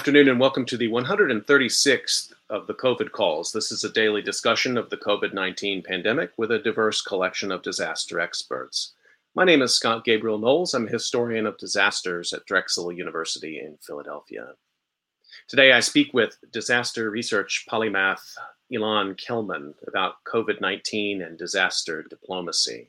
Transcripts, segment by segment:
Good afternoon and welcome to the 136th of the COVID calls. This is a daily discussion of the COVID 19 pandemic with a diverse collection of disaster experts. My name is Scott Gabriel Knowles. I'm a historian of disasters at Drexel University in Philadelphia. Today I speak with disaster research polymath Ilan Kelman about COVID 19 and disaster diplomacy.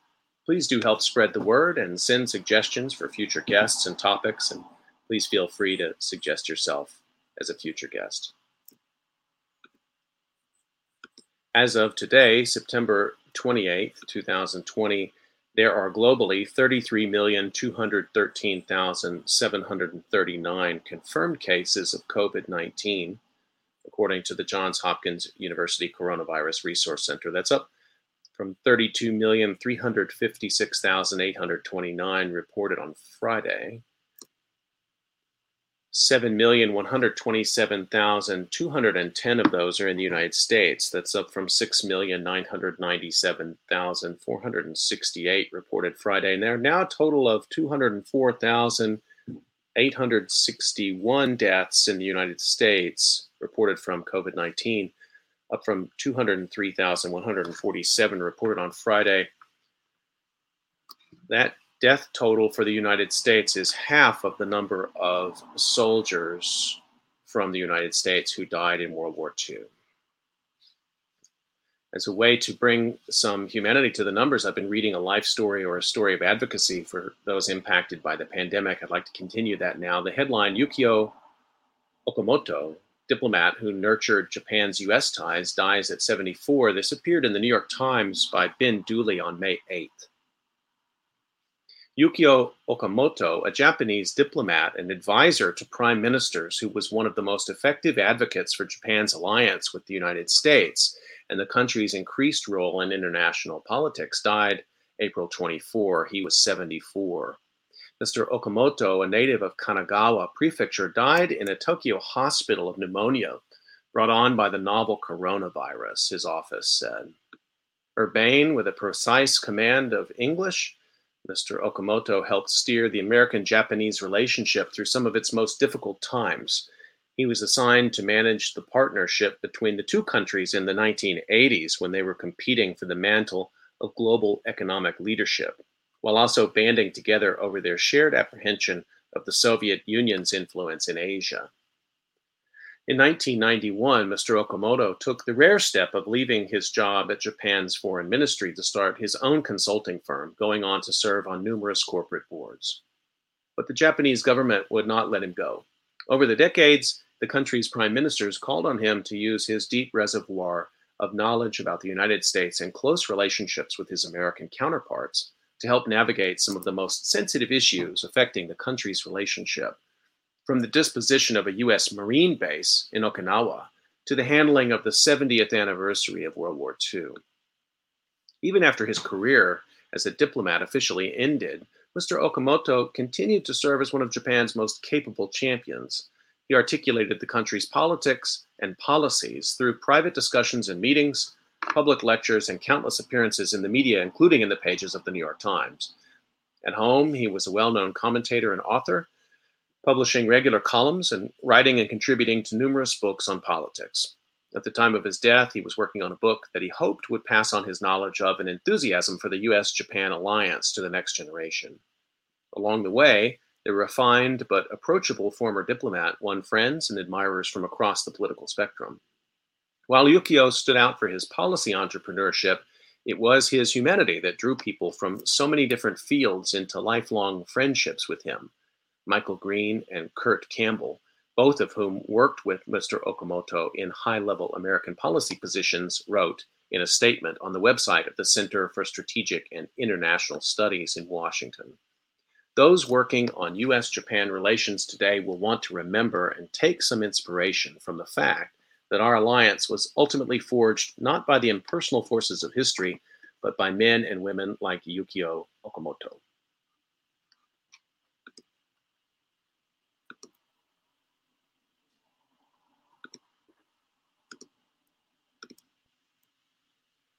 Please do help spread the word and send suggestions for future guests and topics, and please feel free to suggest yourself as a future guest. As of today, September 28, 2020, there are globally 33,213,739 confirmed cases of COVID 19, according to the Johns Hopkins University Coronavirus Resource Center. That's up from 32,356,829 reported on Friday. 7,127,210 of those are in the United States. That's up from 6,997,468 reported Friday. And there are now a total of 204,861 deaths in the United States reported from COVID 19 up from 203,147 reported on Friday. That death total for the United States is half of the number of soldiers from the United States who died in World War II. As a way to bring some humanity to the numbers, I've been reading a life story or a story of advocacy for those impacted by the pandemic. I'd like to continue that now. The headline Yukio Okamoto, diplomat who nurtured Japan's U.S. ties, dies at 74. This appeared in the New York Times by Ben Dooley on May 8th. Yukio Okamoto, a Japanese diplomat and advisor to prime ministers who was one of the most effective advocates for Japan's alliance with the United States and the country's increased role in international politics, died April 24. He was 74. Mr. Okamoto, a native of Kanagawa Prefecture, died in a Tokyo hospital of pneumonia brought on by the novel coronavirus, his office said. Urbane, with a precise command of English, Mr. Okamoto helped steer the American Japanese relationship through some of its most difficult times. He was assigned to manage the partnership between the two countries in the 1980s when they were competing for the mantle of global economic leadership while also banding together over their shared apprehension of the Soviet Union's influence in Asia. In 1991, Mr. Okamoto took the rare step of leaving his job at Japan's foreign ministry to start his own consulting firm, going on to serve on numerous corporate boards. But the Japanese government would not let him go. Over the decades, the country's prime ministers called on him to use his deep reservoir of knowledge about the United States and close relationships with his American counterparts to help navigate some of the most sensitive issues affecting the country's relationship, from the disposition of a U.S. Marine base in Okinawa to the handling of the 70th anniversary of World War II. Even after his career as a diplomat officially ended, Mr. Okamoto continued to serve as one of Japan's most capable champions. He articulated the country's politics and policies through private discussions and meetings, public lectures, and countless appearances in the media, including in the pages of the New York Times. At home, he was a well known commentator and author, publishing regular columns and writing and contributing to numerous books on politics. At the time of his death, he was working on a book that he hoped would pass on his knowledge of and enthusiasm for the US Japan alliance to the next generation. Along the way, the refined but approachable former diplomat won friends and admirers from across the political spectrum. While Yukio stood out for his policy entrepreneurship, it was his humanity that drew people from so many different fields into lifelong friendships with him. Michael Green and Kurt Campbell, both of whom worked with Mr. Okamoto in high level American policy positions, wrote in a statement on the website of the Center for Strategic and International Studies in Washington. Those working on US Japan relations today will want to remember and take some inspiration from the fact that our alliance was ultimately forged not by the impersonal forces of history, but by men and women like Yukio Okamoto.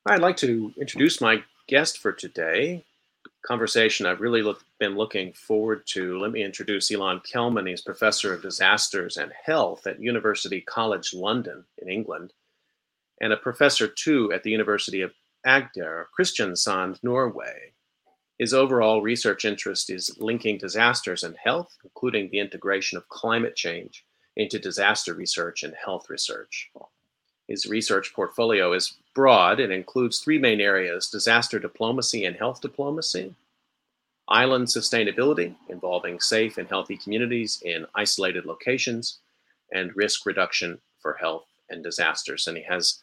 I'd like to introduce my guest for today. Conversation I've really look, been looking forward to. Let me introduce Ilan Kelman. He's professor of disasters and health at University College London in England, and a professor too at the University of Agder, Kristiansand, Norway. His overall research interest is linking disasters and health, including the integration of climate change into disaster research and health research. His research portfolio is broad and includes three main areas disaster diplomacy and health diplomacy, island sustainability, involving safe and healthy communities in isolated locations, and risk reduction for health and disasters. And he has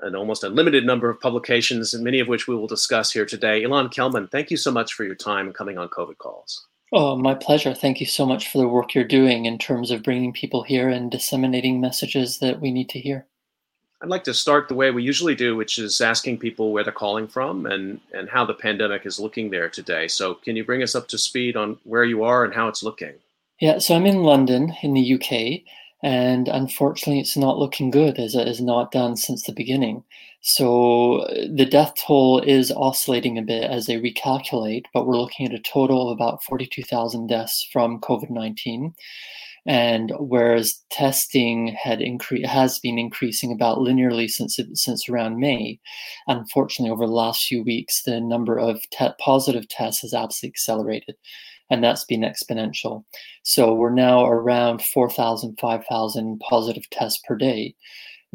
an almost unlimited number of publications, and many of which we will discuss here today. Ilan Kelman, thank you so much for your time coming on COVID calls. Oh, my pleasure. Thank you so much for the work you're doing in terms of bringing people here and disseminating messages that we need to hear. I'd like to start the way we usually do, which is asking people where they're calling from and, and how the pandemic is looking there today. So, can you bring us up to speed on where you are and how it's looking? Yeah, so I'm in London in the UK, and unfortunately, it's not looking good as it has not done since the beginning. So, the death toll is oscillating a bit as they recalculate, but we're looking at a total of about 42,000 deaths from COVID 19. And whereas testing had incre- has been increasing about linearly since since around May, unfortunately, over the last few weeks, the number of te- positive tests has absolutely accelerated, and that's been exponential. So we're now around 4,000, 5,000 positive tests per day.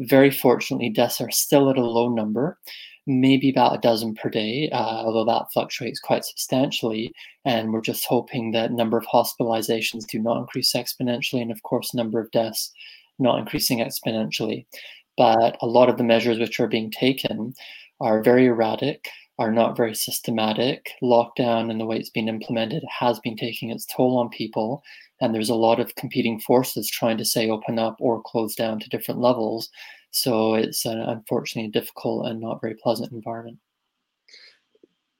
Very fortunately, deaths are still at a low number maybe about a dozen per day, uh, although that fluctuates quite substantially. And we're just hoping that number of hospitalizations do not increase exponentially, and of course, number of deaths not increasing exponentially. But a lot of the measures which are being taken are very erratic, are not very systematic. Lockdown and the way it's been implemented has been taking its toll on people. And there's a lot of competing forces trying to say open up or close down to different levels. So it's an unfortunately difficult and not very pleasant environment.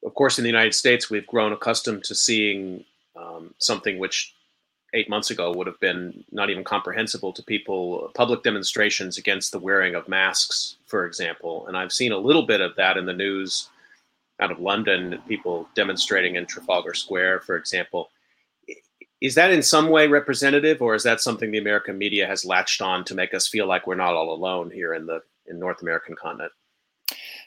Of course, in the United States, we've grown accustomed to seeing um, something which eight months ago would have been not even comprehensible to people public demonstrations against the wearing of masks, for example. And I've seen a little bit of that in the news out of London, people demonstrating in Trafalgar Square, for example. Is that in some way representative, or is that something the American media has latched on to make us feel like we're not all alone here in the in North American continent?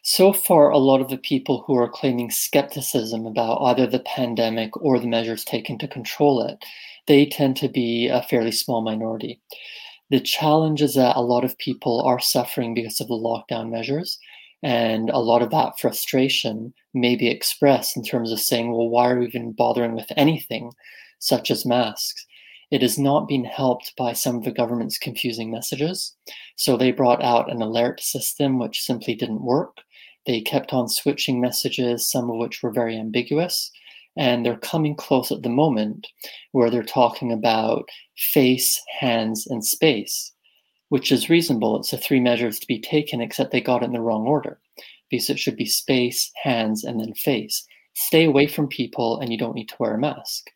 So far, a lot of the people who are claiming skepticism about either the pandemic or the measures taken to control it, they tend to be a fairly small minority. The challenge is that a lot of people are suffering because of the lockdown measures. And a lot of that frustration may be expressed in terms of saying, well, why are we even bothering with anything? Such as masks. It has not been helped by some of the government's confusing messages. So they brought out an alert system which simply didn't work. They kept on switching messages, some of which were very ambiguous. And they're coming close at the moment where they're talking about face, hands, and space, which is reasonable. It's the three measures to be taken, except they got it in the wrong order because it should be space, hands, and then face. Stay away from people, and you don't need to wear a mask.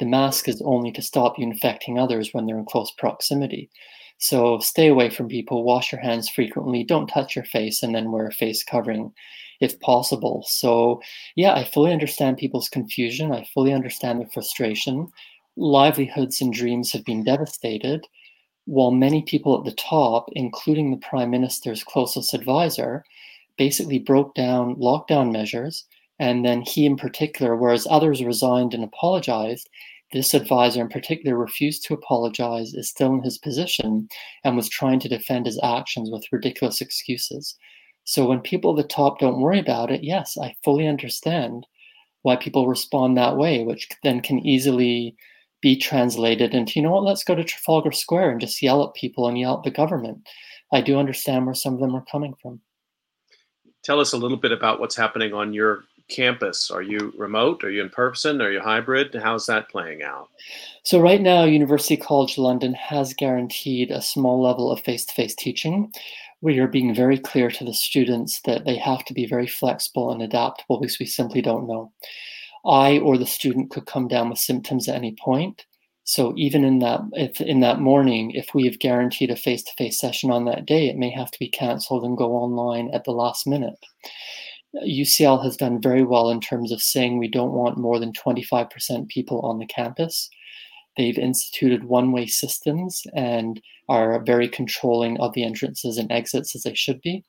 The mask is only to stop you infecting others when they're in close proximity. So stay away from people, wash your hands frequently, don't touch your face, and then wear a face covering if possible. So, yeah, I fully understand people's confusion. I fully understand the frustration. Livelihoods and dreams have been devastated, while many people at the top, including the prime minister's closest advisor, basically broke down lockdown measures and then he, in particular, whereas others resigned and apologized, this advisor in particular refused to apologize, is still in his position, and was trying to defend his actions with ridiculous excuses. So when people at the top don't worry about it, yes, I fully understand why people respond that way, which then can easily be translated into, you know what, let's go to Trafalgar Square and just yell at people and yell at the government. I do understand where some of them are coming from. Tell us a little bit about what's happening on your campus? Are you remote? Are you in person? Are you hybrid? How's that playing out? So right now, University College London has guaranteed a small level of face-to-face teaching. We are being very clear to the students that they have to be very flexible and adaptable because we simply don't know. I or the student could come down with symptoms at any point. So even in that if in that morning, if we have guaranteed a face-to-face session on that day, it may have to be cancelled and go online at the last minute. UCL has done very well in terms of saying we don't want more than 25% people on the campus. They've instituted one-way systems and are very controlling of the entrances and exits as they should be,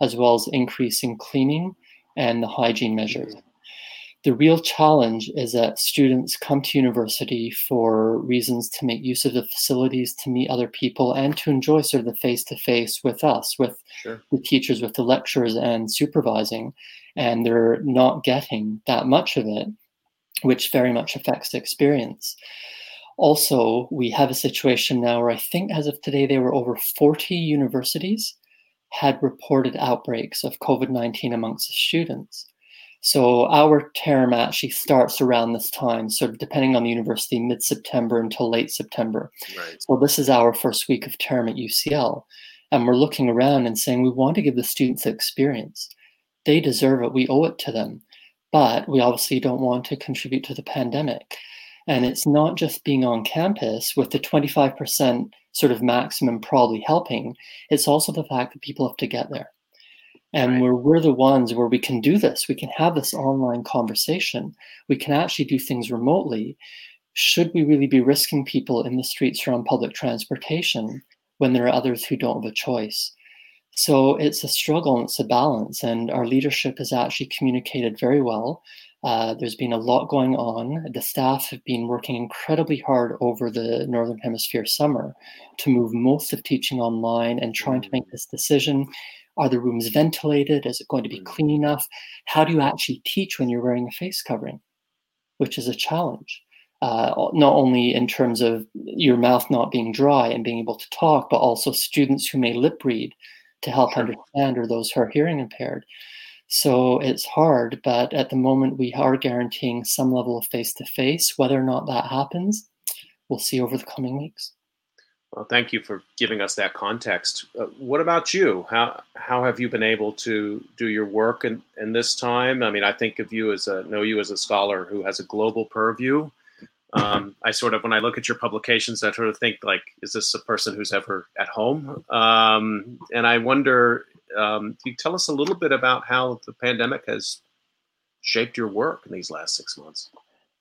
as well as increasing cleaning and the hygiene measures. The real challenge is that students come to university for reasons to make use of the facilities, to meet other people, and to enjoy sort of the face-to-face with us, with sure. the teachers, with the lecturers and supervising. And they're not getting that much of it, which very much affects the experience. Also, we have a situation now where I think as of today, there were over 40 universities had reported outbreaks of COVID-19 amongst the students. So our term actually starts around this time, sort of depending on the university, mid-September until late September. Right. So this is our first week of term at UCL. And we're looking around and saying we want to give the students the experience. They deserve it. We owe it to them. But we obviously don't want to contribute to the pandemic. And it's not just being on campus with the 25% sort of maximum probably helping. It's also the fact that people have to get there and right. where we're the ones where we can do this we can have this online conversation we can actually do things remotely should we really be risking people in the streets or on public transportation when there are others who don't have a choice so it's a struggle and it's a balance and our leadership has actually communicated very well uh, there's been a lot going on. The staff have been working incredibly hard over the Northern Hemisphere summer to move most of teaching online and trying to make mm. this decision are the rooms ventilated? Is it going to be mm. clean enough? How do you actually teach when you're wearing a face covering? Which is a challenge. Uh, not only in terms of your mouth not being dry and being able to talk, but also students who may lip read to help sure. understand or those who are hearing impaired. So it's hard, but at the moment we are guaranteeing some level of face to face. Whether or not that happens, we'll see over the coming weeks. Well, thank you for giving us that context. Uh, what about you? How how have you been able to do your work in, in this time? I mean, I think of you as a know you as a scholar who has a global purview. Um, I sort of when I look at your publications, I sort of think like, is this a person who's ever at home? Um, and I wonder, um, can you tell us a little bit about how the pandemic has shaped your work in these last six months?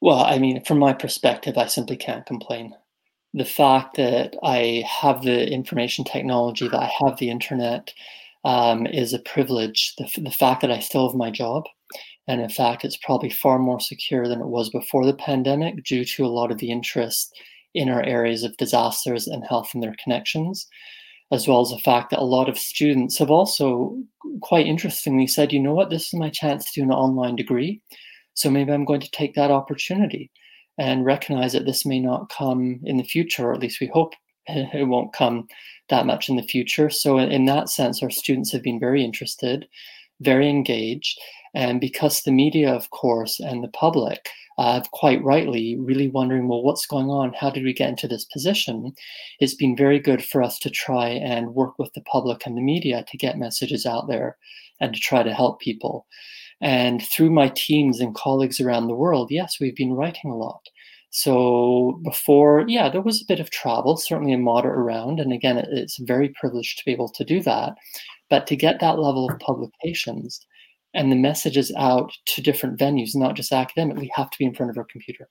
Well, I mean, from my perspective, I simply can't complain the fact that I have the information technology, that I have the internet, um, is a privilege. The, the fact that I still have my job, and in fact, it's probably far more secure than it was before the pandemic due to a lot of the interest in our areas of disasters and health and their connections, as well as the fact that a lot of students have also quite interestingly said, you know what, this is my chance to do an online degree. So maybe I'm going to take that opportunity and recognize that this may not come in the future, or at least we hope it won't come that much in the future. So, in that sense, our students have been very interested, very engaged. And because the media, of course, and the public uh, have quite rightly really wondering, well, what's going on? How did we get into this position? It's been very good for us to try and work with the public and the media to get messages out there and to try to help people. And through my teams and colleagues around the world, yes, we've been writing a lot. So before, yeah, there was a bit of travel, certainly a moderate around. And again, it's very privileged to be able to do that. But to get that level of publications and the messages out to different venues, not just academic, we have to be in front of our computer.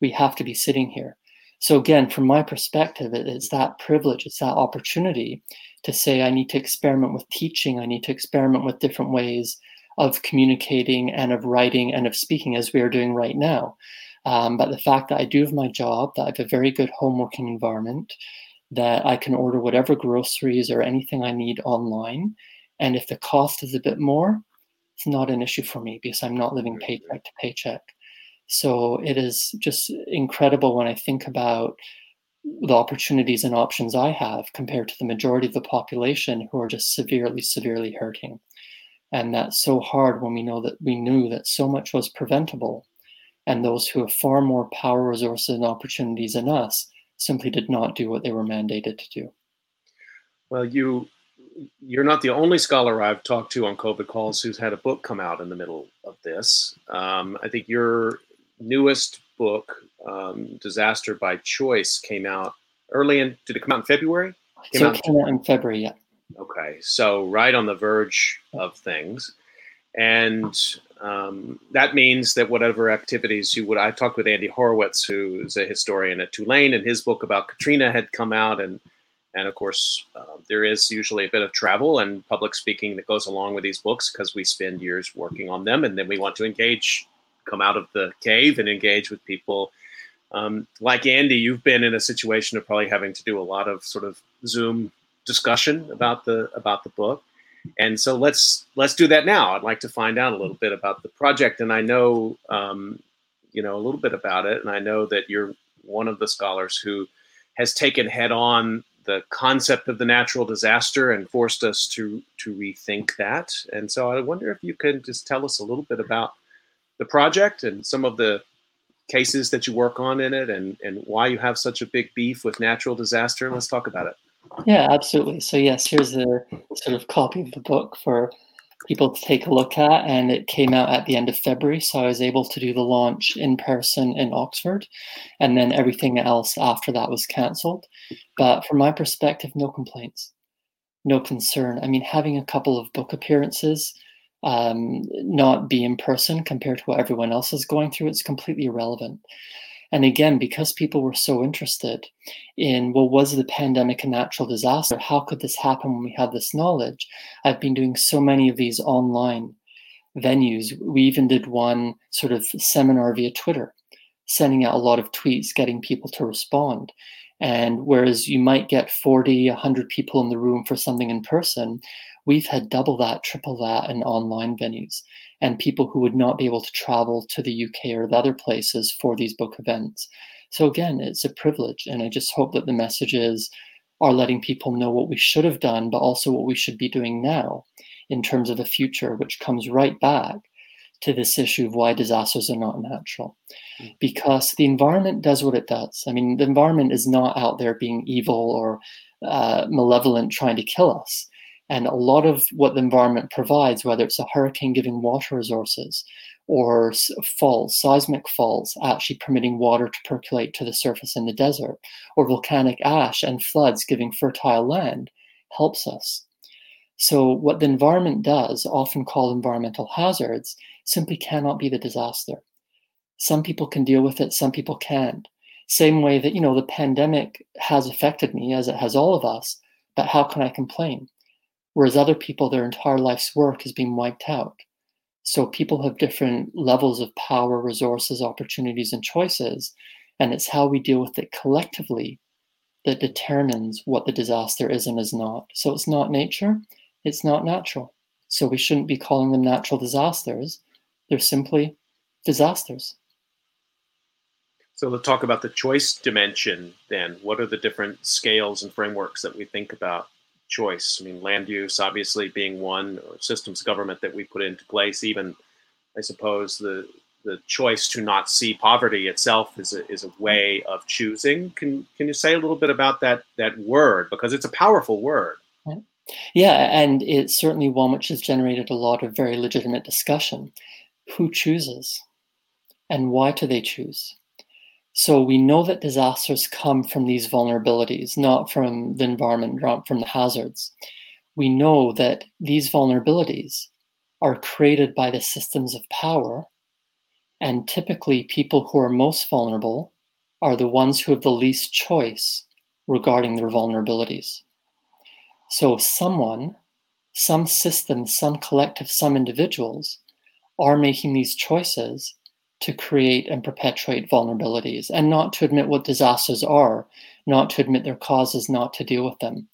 We have to be sitting here. So again, from my perspective, it's that privilege, it's that opportunity to say I need to experiment with teaching, I need to experiment with different ways of communicating and of writing and of speaking as we are doing right now. Um, but the fact that I do have my job, that I have a very good home working environment, that I can order whatever groceries or anything I need online. And if the cost is a bit more, it's not an issue for me because I'm not living paycheck to paycheck. So it is just incredible when I think about the opportunities and options I have compared to the majority of the population who are just severely, severely hurting. And that's so hard when we know that we knew that so much was preventable. And those who have far more power, resources, and opportunities than us simply did not do what they were mandated to do. Well, you you're not the only scholar I've talked to on COVID calls who's had a book come out in the middle of this. Um, I think your newest book, um, Disaster by Choice, came out early in. Did it come out in February? Came so it came out in February, yeah. Okay, so right on the verge of things, and um, that means that whatever activities you would. I talked with Andy Horowitz, who is a historian at Tulane, and his book about Katrina had come out, and and of course, uh, there is usually a bit of travel and public speaking that goes along with these books because we spend years working on them, and then we want to engage, come out of the cave and engage with people. Um, like Andy, you've been in a situation of probably having to do a lot of sort of Zoom discussion about the about the book, and so let's let's do that now. I'd like to find out a little bit about the project, and I know um, you know a little bit about it, and I know that you're one of the scholars who has taken head on the concept of the natural disaster and forced us to to rethink that. And so I wonder if you can just tell us a little bit about the project and some of the cases that you work on in it and, and why you have such a big beef with natural disaster. And let's talk about it. Yeah, absolutely. So yes, here's a sort of copy of the book for people to take a look at. And it came out at the end of February. So I was able to do the launch in person in Oxford. And then everything else after that was cancelled. But from my perspective, no complaints, no concern. I mean, having a couple of book appearances, um, not be in person compared to what everyone else is going through, it's completely irrelevant. And again, because people were so interested in, well, was the pandemic a natural disaster? How could this happen when we had this knowledge? I've been doing so many of these online venues. We even did one sort of seminar via Twitter, sending out a lot of tweets, getting people to respond. And whereas you might get 40, 100 people in the room for something in person, we've had double that, triple that in online venues and people who would not be able to travel to the UK or the other places for these book events. So again, it's a privilege, and I just hope that the messages are letting people know what we should have done, but also what we should be doing now in terms of the future, which comes right back to this issue of why disasters are not natural. Mm. Because the environment does what it does. I mean, the environment is not out there being evil or uh, malevolent trying to kill us. And a lot of what the environment provides, whether it's a hurricane giving water resources or faults, seismic faults, actually permitting water to percolate to the surface in the desert, or volcanic ash and floods giving fertile land, helps us. So, what the environment does, often called environmental hazards, simply cannot be the disaster. Some people can deal with it, some people can't. Same way that, you know, the pandemic has affected me, as it has all of us, but how can I complain? Whereas other people, their entire life's work has been wiped out. So people have different levels of power, resources, opportunities, and choices. And it's how we deal with it collectively that determines what the disaster is and is not. So it's not nature, it's not natural. So we shouldn't be calling them natural disasters. They're simply disasters. So let's talk about the choice dimension then. What are the different scales and frameworks that we think about choice. I mean, land use obviously being one, or systems government that we put into place. Even, I suppose, the the choice to not see poverty itself is a, is a way of choosing. Can can you say a little bit about that that word because it's a powerful word? Yeah, and it's certainly one which has generated a lot of very legitimate discussion. Who chooses, and why do they choose? So we know that disasters come from these vulnerabilities, not from the environment, not from the hazards. We know that these vulnerabilities are created by the systems of power. And typically, people who are most vulnerable are the ones who have the least choice regarding their vulnerabilities. So, someone, some system, some collective, some individuals are making these choices to create and perpetuate vulnerabilities and not to admit what disasters are, not to admit their causes, not to deal with them.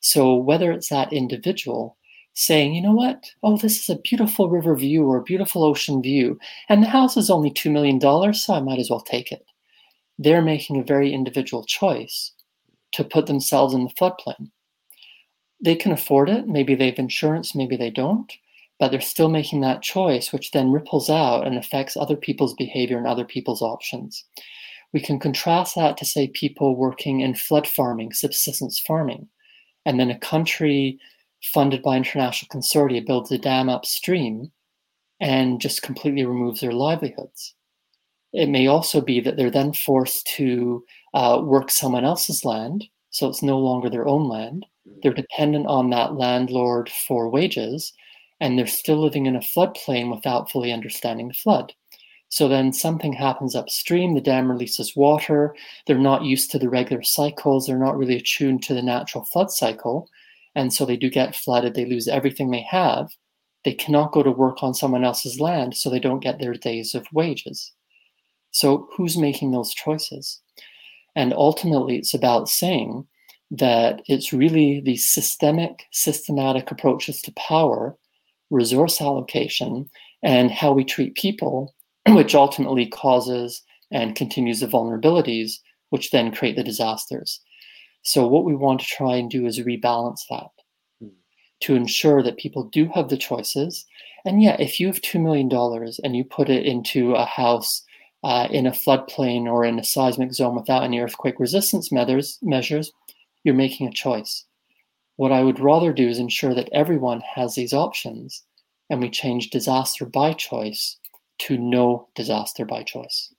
So, whether it's that individual saying, you know what, oh, this is a beautiful river view or a beautiful ocean view, and the house is only $2 million, so I might as well take it. They're making a very individual choice to put themselves in the floodplain. They can afford it. Maybe they have insurance, maybe they don't. But they're still making that choice, which then ripples out and affects other people's behavior and other people's options. We can contrast that to, say, people working in flood farming, subsistence farming, and then a country funded by international consortia builds a dam upstream and just completely removes their livelihoods. It may also be that they're then forced to uh, work someone else's land, so it's no longer their own land. They're dependent on that landlord for wages, and they're still living in a floodplain without fully understanding the flood. So then something happens upstream, the dam releases water, they're not used to the regular cycles, they're not really attuned to the natural flood cycle, and so they do get flooded, they lose everything they have. They cannot go to work on someone else's land, so they don't get their days of wages. So who's making those choices? And ultimately, it's about saying that it's really these systemic, systematic approaches to power, resource allocation, and how we treat people, which ultimately causes and continues the vulnerabilities, which then create the disasters. So, what we want to try and do is rebalance that hmm. to ensure that people do have the choices. And yeah, if you have $2 million and you put it into a house uh, in a floodplain or in a seismic zone without any earthquake resistance measures, measures, you're making a choice. What I would rather do is ensure that everyone has these options and we change disaster by choice to no disaster by choice.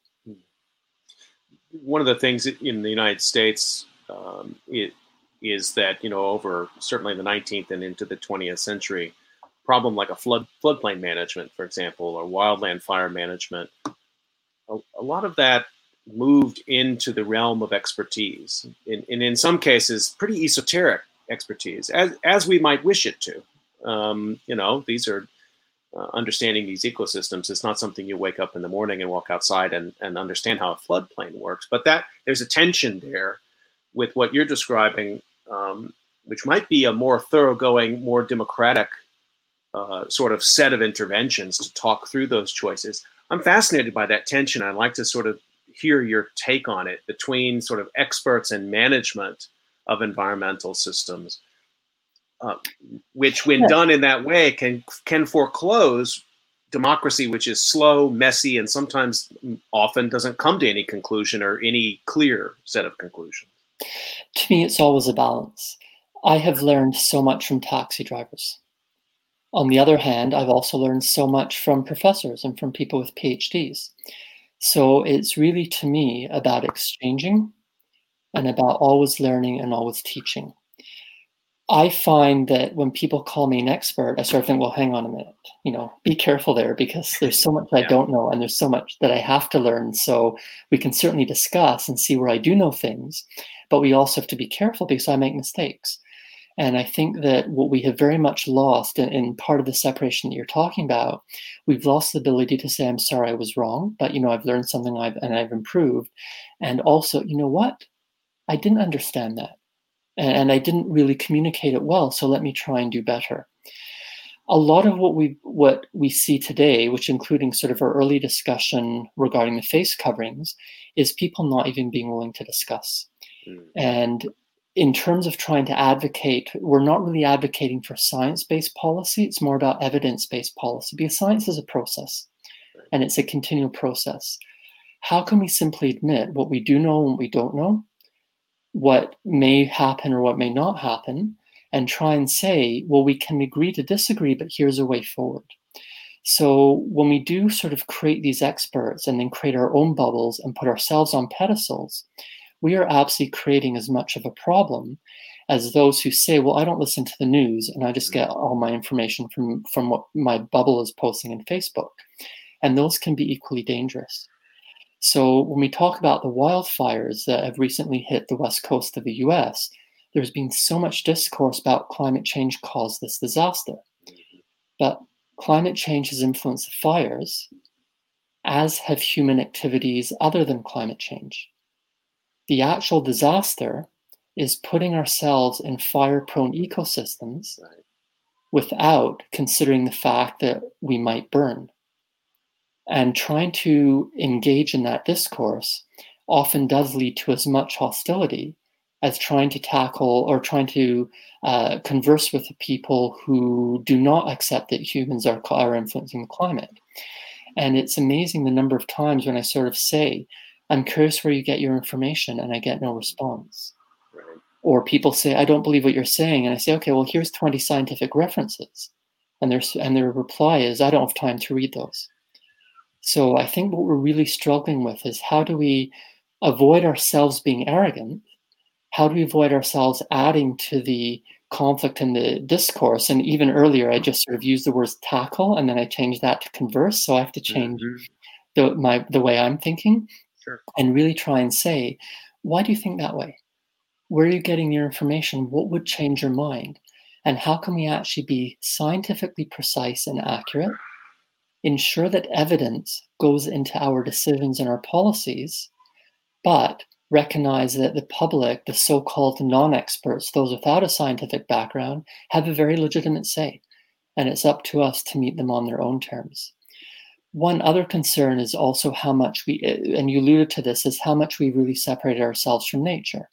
One of the things in the United States um, it, is that, you know, over certainly the 19th and into the 20th century, problem like a flood floodplain management, for example, or wildland fire management, a, a lot of that moved into the realm of expertise, and in, in some cases, pretty esoteric expertise, as, as we might wish it to. Um, you know, these are uh, understanding these ecosystems. It's not something you wake up in the morning and walk outside and, and understand how a floodplain works. But that there's a tension there with what you're describing, um, which might be a more thoroughgoing, more democratic uh, sort of set of interventions to talk through those choices. I'm fascinated by that tension. I'd like to sort of hear your take on it between sort of experts and management of environmental systems, uh, which, when done in that way, can can foreclose democracy, which is slow, messy, and sometimes often doesn't come to any conclusion or any clear set of conclusions. To me, it's always a balance. I have learned so much from taxi drivers. On the other hand, I've also learned so much from professors and from people with PhDs. So it's really to me about exchanging and about always learning and always teaching. I find that when people call me an expert, I sort of think, well, hang on a minute, you know, be careful there because there's so much yeah. I don't know and there's so much that I have to learn. So we can certainly discuss and see where I do know things, but we also have to be careful because I make mistakes. And I think that what we have very much lost in, in, part of the separation that you're talking about, we've lost the ability to say, I'm sorry, I was wrong, but you know, I've learned something I've, and I've improved. And also, you know what? I didn't understand that. And, I didn't really communicate it well. So let me try and do better. A lot of what we what we see today, which including sort of our early discussion regarding the face coverings, is people not even being willing to discuss. Mm. And in terms of trying to advocate, we're not really advocating for science based policy. It's more about evidence based policy because science is a process and it's a continual process. How can we simply admit what we do know and what we don't know, what may happen or what may not happen, and try and say, well, we can agree to disagree, but here's a way forward. So when we do sort of create these experts and then create our own bubbles and put ourselves on pedestals, we are absolutely creating as much of a problem as those who say, well, I don't listen to the news and I just get all my information from, from what my bubble is posting in Facebook. And those can be equally dangerous. So when we talk about the wildfires that have recently hit the west coast of the US, there's been so much discourse about climate change caused this disaster. But climate change has influenced the fires, as have human activities other than climate change. The actual disaster is putting ourselves in fire prone ecosystems without considering the fact that we might burn. And trying to engage in that discourse often does lead to as much hostility as trying to tackle or trying to uh, converse with the people who do not accept that humans are, are influencing the climate. And it's amazing the number of times when I sort of say, I'm curious where you get your information, and I get no response. Right. Or people say, I don't believe what you're saying. And I say, okay, well, here's 20 scientific references. And, there's, and their reply is, I don't have time to read those. So I think what we're really struggling with is how do we avoid ourselves being arrogant? How do we avoid ourselves adding to the conflict in the discourse? And even earlier, I just sort of used the words tackle and then I changed that to converse. So I have to change mm-hmm. the, my, the way I'm thinking sure. and really try and say, why do you think that way? Where are you getting your information? What would change your mind? And how can we actually be scientifically precise and accurate? Ensure that evidence goes into our decisions and our policies, but recognize that the public, the so called non experts, those without a scientific background, have a very legitimate say. And it's up to us to meet them on their own terms. One other concern is also how much we, and you alluded to this, is how much we really separate ourselves from nature,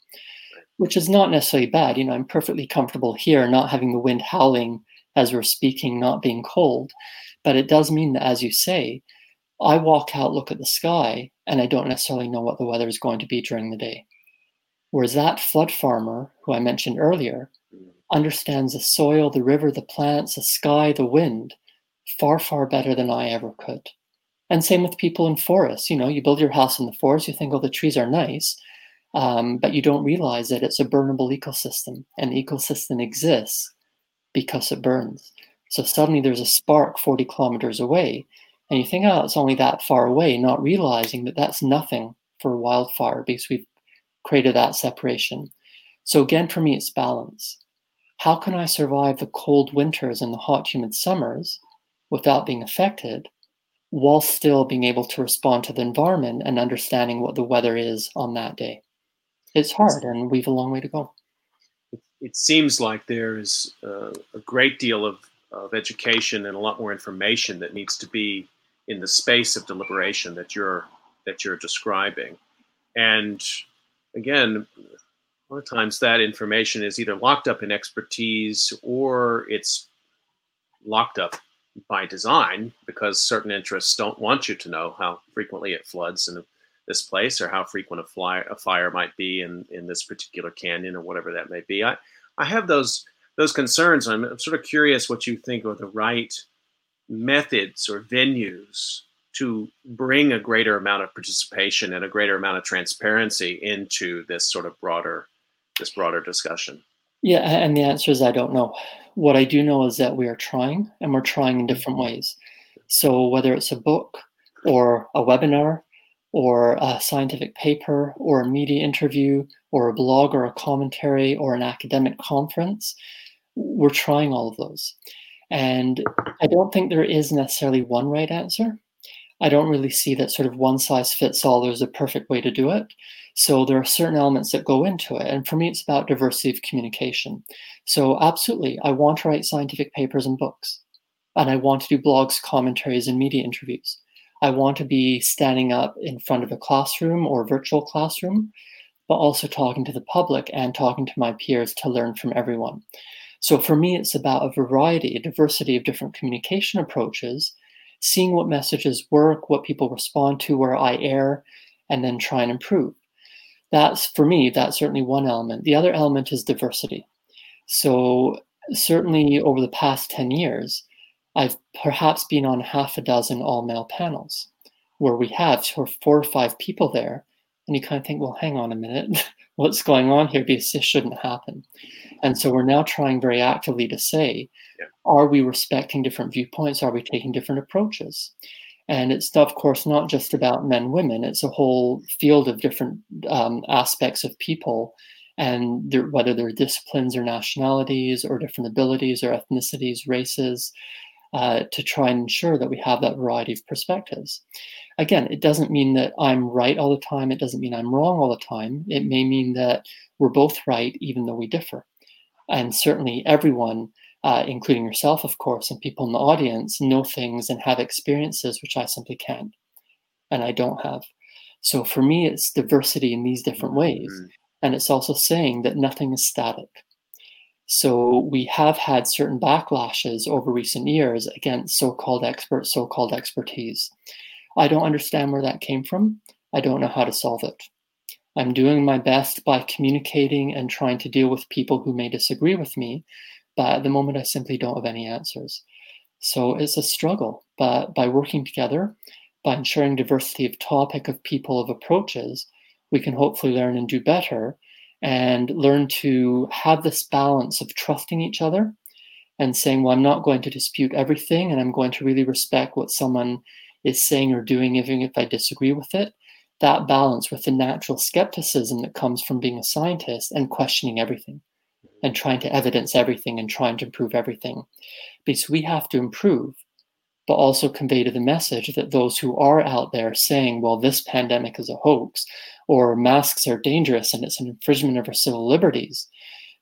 which is not necessarily bad. You know, I'm perfectly comfortable here, not having the wind howling as we're speaking, not being cold. But it does mean that, as you say, I walk out, look at the sky, and I don't necessarily know what the weather is going to be during the day. Whereas that flood farmer, who I mentioned earlier, understands the soil, the river, the plants, the sky, the wind far, far better than I ever could. And same with people in forests. You know, you build your house in the forest, you think, oh, the trees are nice, um, but you don't realize that it's a burnable ecosystem. And the ecosystem exists because it burns. So suddenly there's a spark 40 kilometers away, and you think, oh, it's only that far away, not realizing that that's nothing for a wildfire because we've created that separation. So again, for me, it's balance. How can I survive the cold winters and the hot, humid summers without being affected, while still being able to respond to the environment and understanding what the weather is on that day? It's hard, and we've a long way to go. It seems like there's uh, a great deal of of education and a lot more information that needs to be in the space of deliberation that you're that you're describing. And again, a lot of times that information is either locked up in expertise or it's locked up by design because certain interests don't want you to know how frequently it floods in this place or how frequent a, fly, a fire might be in, in this particular canyon or whatever that may be. I, I have those those concerns. I'm, sort of curious what you think are the right methods or venues to bring a greater amount of participation and a greater amount of transparency into this sort of broader this broader discussion. Yeah, and the answer is I don't know. What I do know is that we are trying, and we're trying in different ways. So whether it's a book or a webinar or a scientific paper or a media interview or a blog or a commentary or an academic conference, we're trying all of those. And I don't think there is necessarily one right answer. I don't really see that sort of one size fits all There's a perfect way to do it. So there are certain elements that go into it. And for me, it's about diversity of communication. So, absolutely, I want to write scientific papers and books. And I want to do blogs, commentaries, and media interviews. I want to be standing up in front of a classroom or virtual classroom, but also talking to the public and talking to my peers to learn from everyone. So for me, it's about a variety, a diversity of different communication approaches, seeing what messages work, what people respond to, where I err, and then try and improve. That's for me, that's certainly one element. The other element is diversity. So certainly over the past 10 years, I've perhaps been on half a dozen all male panels where we have four or five people there. And you kind of think, well, hang on a minute, what's going on here? Because this shouldn't happen. And so we're now trying very actively to say, yeah. are we respecting different viewpoints? Are we taking different approaches? And it's, of course, not just about men, women, it's a whole field of different um, aspects of people. And they're, whether they're disciplines or nationalities or different abilities or ethnicities, races, uh, to try and ensure that we have that variety of perspectives. Again, it doesn't mean that I'm right all the time. It doesn't mean I'm wrong all the time. It may mean that we're both right, even though we differ and certainly everyone, uh, including yourself, of course, and people in the audience, know things and have experiences which I simply can't, and I don't have. So for me, it's diversity in these different ways. Mm-hmm. And it's also saying that nothing is static. So we have had certain backlashes over recent years against so called experts, so called expertise. I don't understand where that came from. I don't know how to solve it. I'm doing my best by communicating and trying to deal with people who may disagree with me, but at the moment I simply don't have any answers. So it's a struggle, but by working together, by ensuring diversity of topic, of people, of approaches, we can hopefully learn and do better and learn to have this balance of trusting each other and saying, well, I'm not going to dispute everything and I'm going to really respect what someone is saying or doing, even if I disagree with it. That balance with the natural skepticism that comes from being a scientist and questioning everything and trying to evidence everything and trying to improve everything. Because we have to improve, but also convey to the message that those who are out there saying, well, this pandemic is a hoax, or masks are dangerous and it's an infringement of our civil liberties,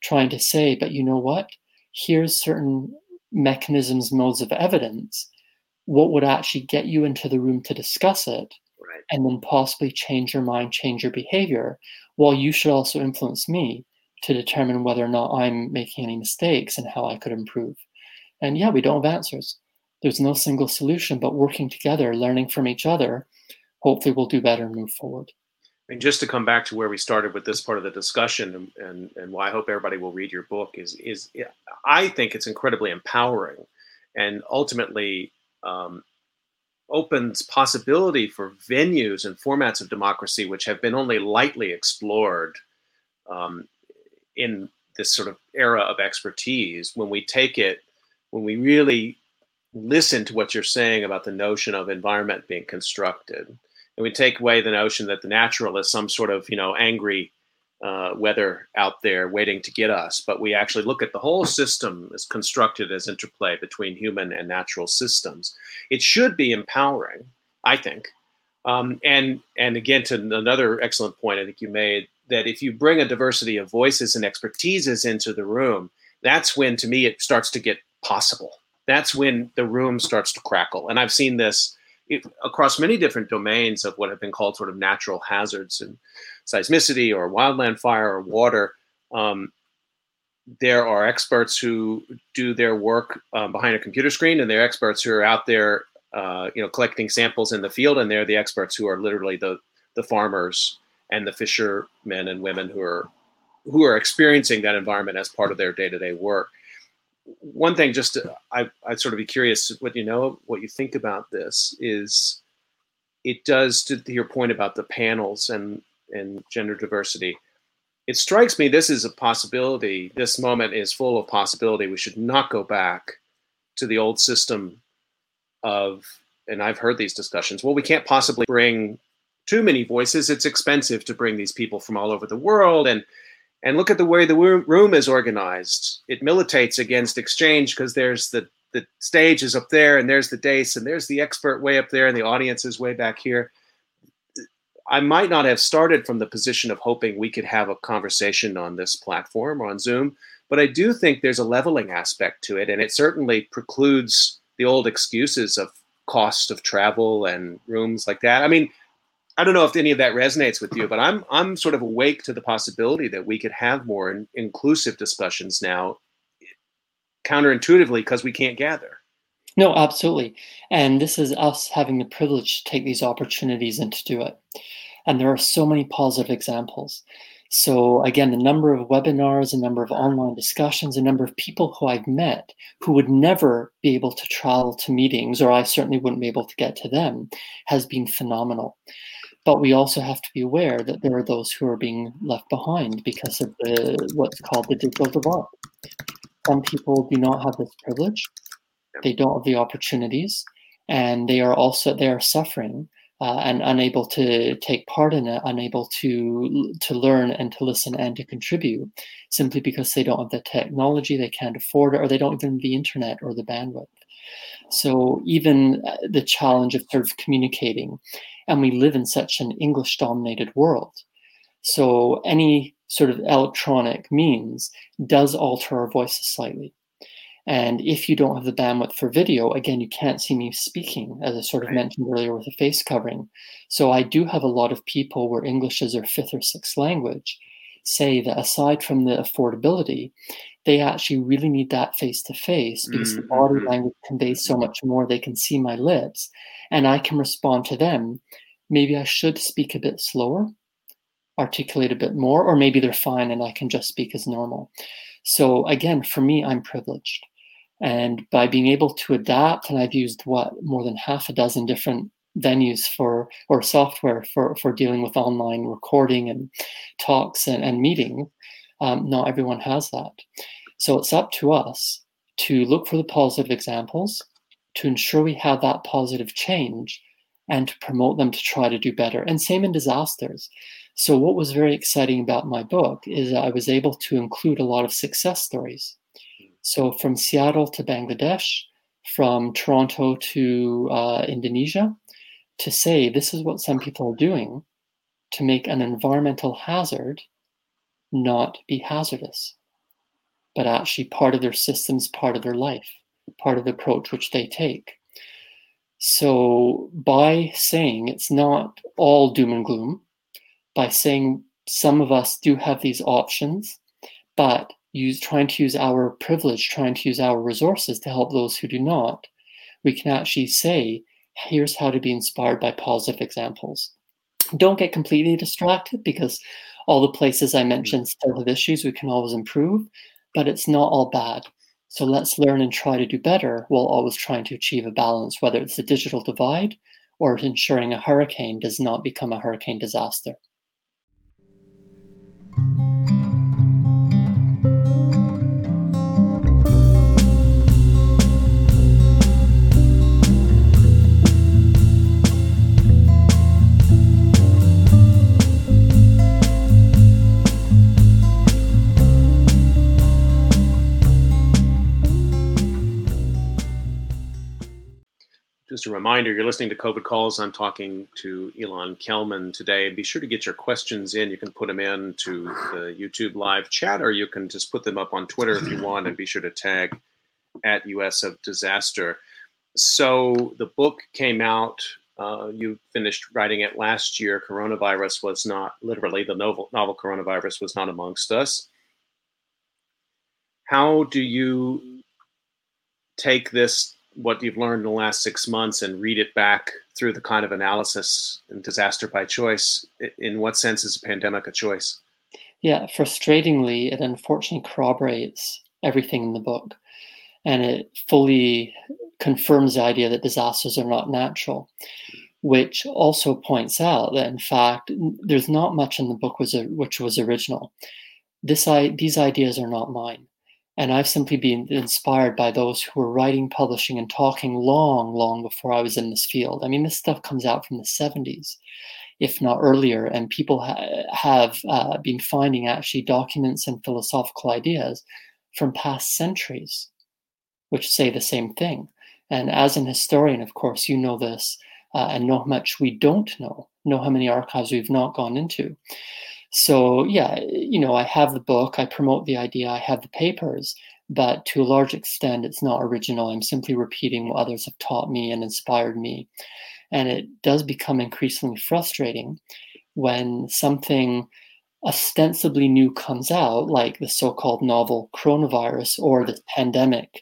trying to say, but you know what? Here's certain mechanisms, modes of evidence. What would actually get you into the room to discuss it? Right. And then possibly change your mind, change your behavior, while you should also influence me to determine whether or not I'm making any mistakes and how I could improve. And yeah, we don't have answers. There's no single solution, but working together, learning from each other, hopefully we'll do better and move forward. And just to come back to where we started with this part of the discussion, and, and, and why I hope everybody will read your book is is I think it's incredibly empowering, and ultimately um, opens possibility for venues and formats of democracy which have been only lightly explored um, in this sort of era of expertise. When we take it, when we really listen to what you're saying about the notion of environment being constructed and we take away the notion that the natural is some sort of you know angry uh, weather out there waiting to get us, but we actually look at the whole system as constructed as interplay between human and natural systems. It should be empowering, I think. Um, and and again, to another excellent point I think you made that if you bring a diversity of voices and expertises into the room, that's when, to me, it starts to get possible. That's when the room starts to crackle. And I've seen this across many different domains of what have been called sort of natural hazards and seismicity or wildland fire or water. Um, there are experts who do their work um, behind a computer screen, and there are experts who are out there, uh, you know, collecting samples in the field, and they're the experts who are literally the the farmers and the fishermen and women who are who are experiencing that environment as part of their day to day work one thing, just to, I, I'd sort of be curious what you know, what you think about this is it does to your point about the panels and and gender diversity. It strikes me this is a possibility. This moment is full of possibility. We should not go back to the old system of, and I've heard these discussions. Well, we can't possibly bring too many voices. It's expensive to bring these people from all over the world, and and look at the way the room is organized. It militates against exchange because there's the the stage is up there, and there's the dais, and there's the expert way up there, and the audience is way back here. I might not have started from the position of hoping we could have a conversation on this platform or on Zoom, but I do think there's a leveling aspect to it, and it certainly precludes the old excuses of cost of travel and rooms like that. I mean, I don't know if any of that resonates with you, but I'm I'm sort of awake to the possibility that we could have more in, inclusive discussions now, counterintuitively because we can't gather. No, absolutely, and this is us having the privilege to take these opportunities and to do it. And there are so many positive examples. So again, the number of webinars, the number of online discussions, the number of people who I've met who would never be able to travel to meetings, or I certainly wouldn't be able to get to them, has been phenomenal. But we also have to be aware that there are those who are being left behind because of the what's called the digital divide. Some people do not have this privilege; they don't have the opportunities, and they are also they are suffering uh, and unable to take part in it, unable to to learn and to listen and to contribute, simply because they don't have the technology, they can't afford it, or they don't even have the internet or the bandwidth. So even uh, the challenge of sort of communicating and we live in such an English dominated world. So any sort of electronic means does alter our voices slightly. And if you don't have the bandwidth for video, again, you can't see me speaking, as I sort of right. mentioned earlier with a face covering. So I do have a lot of people where English is their fifth or sixth language. Say that aside from the affordability, they actually really need that face to face because mm-hmm. the body mm-hmm. language conveys so much more. They can see my lips and I can respond to them. Maybe I should speak a bit slower, articulate a bit more, or maybe they're fine and I can just speak as normal. So, again, for me, I'm privileged. And by being able to adapt, and I've used what more than half a dozen different venues for or software for for dealing with online recording and talks and, and meeting um, not everyone has that. So it's up to us to look for the positive examples to ensure we have that positive change and to promote them to try to do better. And same in disasters. So what was very exciting about my book is i was able to include a lot of success stories. So from seattle to bangladesh from toronto to uh, indonesia to say this is what some people are doing to make an environmental hazard not be hazardous, but actually part of their systems, part of their life, part of the approach which they take. So, by saying it's not all doom and gloom, by saying some of us do have these options, but use trying to use our privilege, trying to use our resources to help those who do not, we can actually say here's how to be inspired by positive examples. Don't get completely distracted because all the places I mm-hmm. mentioned still have issues we can always improve, but it's not all bad. So let's learn and try to do better while always trying to achieve a balance, whether it's the digital divide or ensuring a hurricane does not become a hurricane disaster. Just a reminder, you're listening to COVID Calls. I'm talking to Ilan Kelman today. Be sure to get your questions in. You can put them in to the YouTube live chat, or you can just put them up on Twitter if you want, and be sure to tag at US of Disaster. So the book came out. Uh, you finished writing it last year. Coronavirus was not literally the novel novel coronavirus was not amongst us. How do you take this what you've learned in the last six months and read it back through the kind of analysis and disaster by choice, in what sense is a pandemic a choice? Yeah, frustratingly, it unfortunately corroborates everything in the book. And it fully confirms the idea that disasters are not natural, which also points out that, in fact, there's not much in the book was, which was original. This, I, these ideas are not mine. And I've simply been inspired by those who were writing, publishing, and talking long, long before I was in this field. I mean, this stuff comes out from the 70s, if not earlier, and people ha- have uh, been finding actually documents and philosophical ideas from past centuries, which say the same thing. And as an historian, of course, you know this uh, and know how much we don't know, know how many archives we've not gone into. So yeah, you know, I have the book, I promote the idea, I have the papers, but to a large extent, it's not original. I'm simply repeating what others have taught me and inspired me. And it does become increasingly frustrating when something ostensibly new comes out, like the so called novel coronavirus or the pandemic,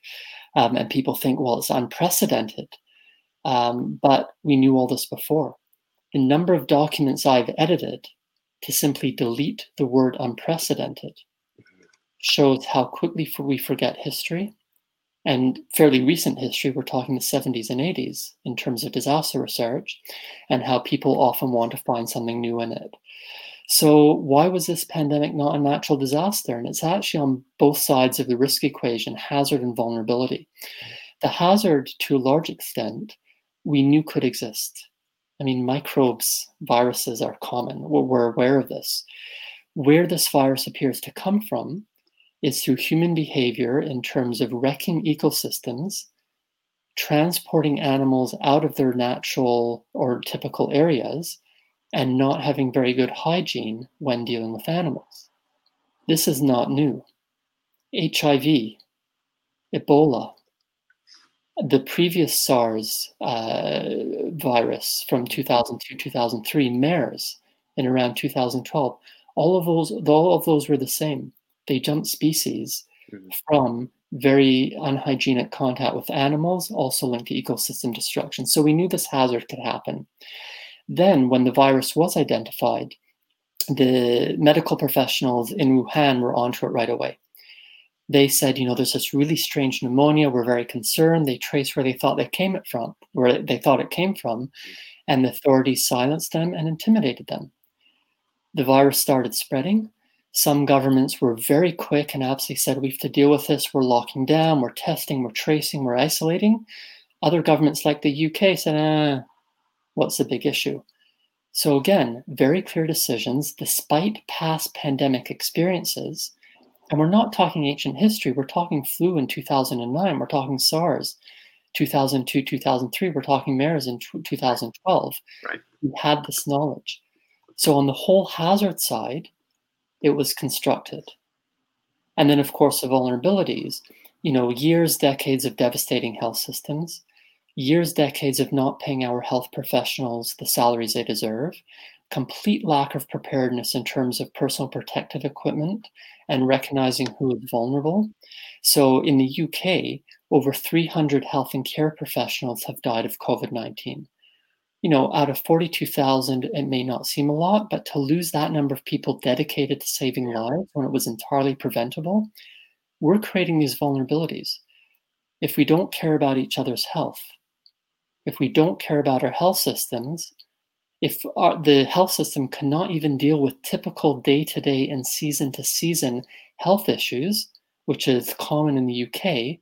um, and people think, well, it's unprecedented. Um, but we knew all this before. The number of documents I've edited to simply delete the word unprecedented shows how quickly we forget history and fairly recent history. We're talking the 70s and 80s in terms of disaster research and how people often want to find something new in it. So, why was this pandemic not a natural disaster? And it's actually on both sides of the risk equation hazard and vulnerability. The hazard, to a large extent, we knew could exist. I mean, microbes, viruses are common. We're, aware of this. Where this virus appears to come from is through human behavior in terms of wrecking ecosystems, transporting animals out of their natural or typical areas, and not having very good hygiene when dealing with animals. This is not new. HIV, Ebola, the previous SARS uh, virus from 2002 2003, MERS, in around 2012, all of those all of those were the same. They jumped species mm-hmm. from very unhygienic contact with animals, also linked to ecosystem destruction. So we knew this hazard could happen. Then, when the virus was identified, the medical professionals in Wuhan were onto it right away. They said, you know, there's this really strange pneumonia. We're very concerned. They traced where they thought they came it from, where they thought it came from, and the authorities silenced them and intimidated them. The virus started spreading. Some governments were very quick and absolutely said, we have to deal with this. We're locking down, we're testing, we're tracing, we're isolating. Other governments, like the UK, said, eh, what's the big issue? So, again, very clear decisions despite past pandemic experiences. And we're not talking ancient history, we're talking flu in 2009, we're talking SARS 2002, 2003, we're talking MERS in 2012. Right. We had this knowledge. So, on the whole hazard side, it was constructed. And then, of course, the vulnerabilities, you know, years, decades of devastating health systems, years, decades of not paying our health professionals the salaries they deserve, complete lack of preparedness in terms of personal protective equipment and recognizing who is vulnerable. So in the UK, over 300 health and care professionals have died of COVID 19. You know, out of 42,000, it may not seem a lot, but to lose that number of people dedicated to saving lives when it was entirely preventable, we're creating these vulnerabilities. If we don't care about each other's health, if we don't care about our health systems, if our, the health system cannot even deal with typical day to day and season to season health issues, which is common in the UK,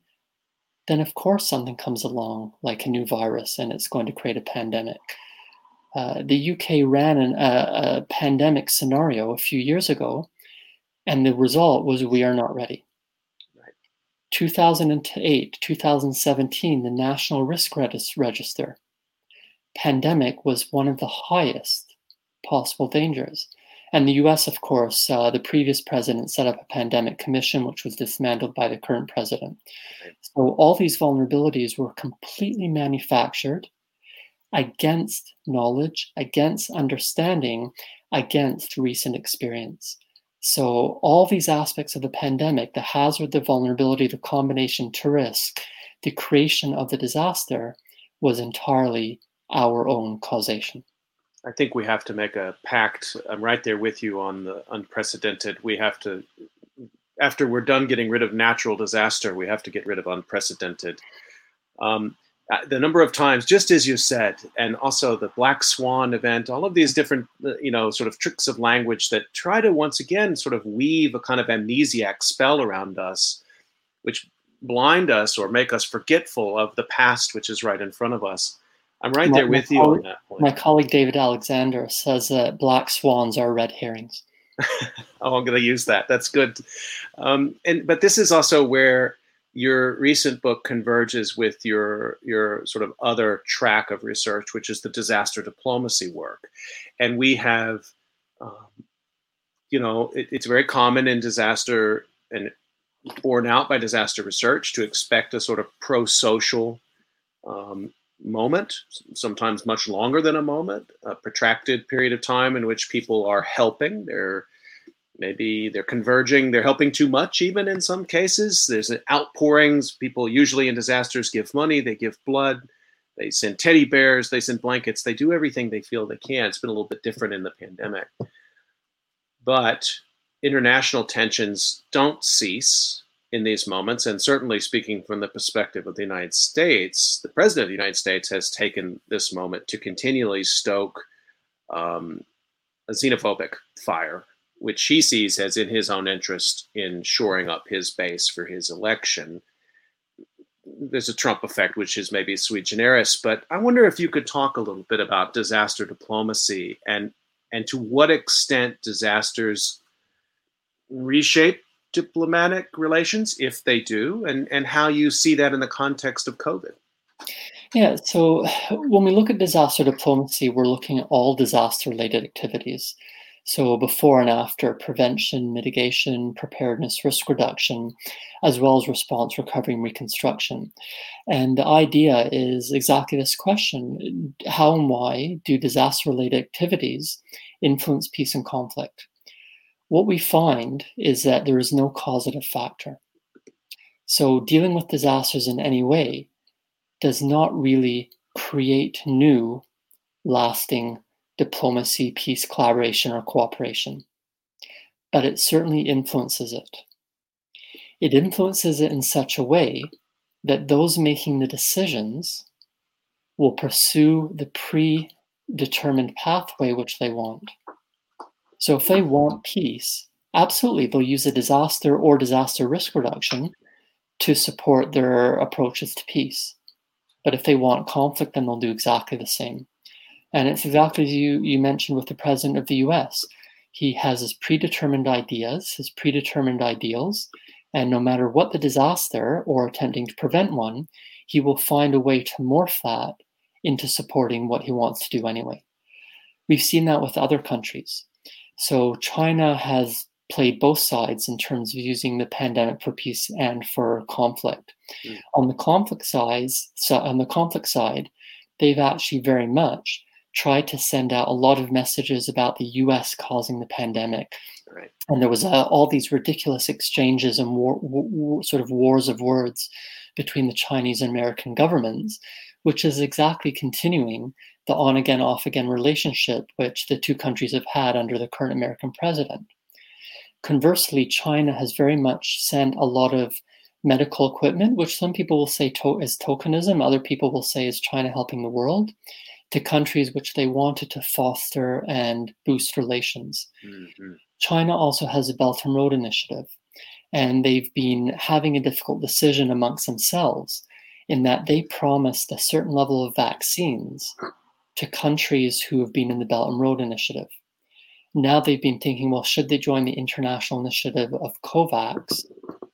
then of course something comes along like a new virus and it's going to create a pandemic. Uh, the UK ran an, a, a pandemic scenario a few years ago, and the result was we are not ready. 2008, 2017, the National Risk Register. Pandemic was one of the highest possible dangers. And the US, of course, uh, the previous president set up a pandemic commission, which was dismantled by the current president. So all these vulnerabilities were completely manufactured against knowledge, against understanding, against recent experience. So, all these aspects of the pandemic the hazard, the vulnerability, the combination to risk, the creation of the disaster was entirely our own causation. I think we have to make a pact. I'm right there with you on the unprecedented. We have to, after we're done getting rid of natural disaster, we have to get rid of unprecedented. Um, uh, the number of times, just as you said, and also the Black Swan event, all of these different, uh, you know, sort of tricks of language that try to once again sort of weave a kind of amnesiac spell around us, which blind us or make us forgetful of the past, which is right in front of us. I'm right my, there with you colleague, on that point. My colleague David Alexander says that black swans are red herrings. oh, I'm going to use that. That's good. Um, and but this is also where your recent book converges with your your sort of other track of research, which is the disaster diplomacy work, and we have, um, you know, it, it's very common in disaster and borne out by disaster research to expect a sort of pro-social um, moment, sometimes much longer than a moment, a protracted period of time in which people are helping. They're maybe they're converging they're helping too much even in some cases. There's outpourings. People usually in disasters give money they give blood they send teddy bears they send blankets they do everything they feel they can. It's been a little bit different in the pandemic. But international tensions don't cease in these moments and certainly speaking from the perspective of the united states the president of the united states has taken this moment to continually stoke um, a xenophobic fire which he sees as in his own interest in shoring up his base for his election. There's a Trump effect, which is maybe sui generis, but I wonder if you could talk a little bit about disaster diplomacy and and to what extent disasters reshape diplomatic relations, if they do, and, and how you see that in the context of COVID. Yeah, so when we look at disaster diplomacy, we're looking at all disaster related activities. So, before and after prevention, mitigation, preparedness, risk reduction, as well as response, recovery, and reconstruction. And the idea is exactly this question How and why do disaster related activities influence peace and conflict? What we find is that there is no causative factor. So, dealing with disasters in any way does not really create new, lasting diplomacy, peace, collaboration, or cooperation. But it certainly influences it. It influences it in such a way that those making the decisions will pursue the predetermined pathway which they want. So if they want peace, absolutely they'll use a disaster or disaster risk reduction to support their approaches to peace. But if they want conflict, then they'll do exactly the same. And it's exactly as you, you mentioned with the president of the US. He has his predetermined ideas, his predetermined ideals, and no matter what the disaster or attempting to prevent one, he will find a way to morph that into supporting what he wants to do anyway. We've seen that with other countries. So China has played both sides in terms of using the pandemic for peace and for conflict. Mm. On the conflict side, so on the conflict side, they've actually very much tried to send out a lot of messages about the U.S. causing the pandemic. Right. And there was uh, all these ridiculous exchanges and war, war, sort of wars of words between the Chinese and American governments, which is exactly continuing the on again, off again relationship which the two countries have had under the current American president. Conversely, China has very much sent a lot of medical equipment, which some people will say to- is tokenism, other people will say is China helping the world, to countries which they wanted to foster and boost relations. Mm-hmm. China also has a Belt and Road Initiative, and they've been having a difficult decision amongst themselves in that they promised a certain level of vaccines to countries who have been in the Belt and Road Initiative. Now they've been thinking, well, should they join the international initiative of COVAX,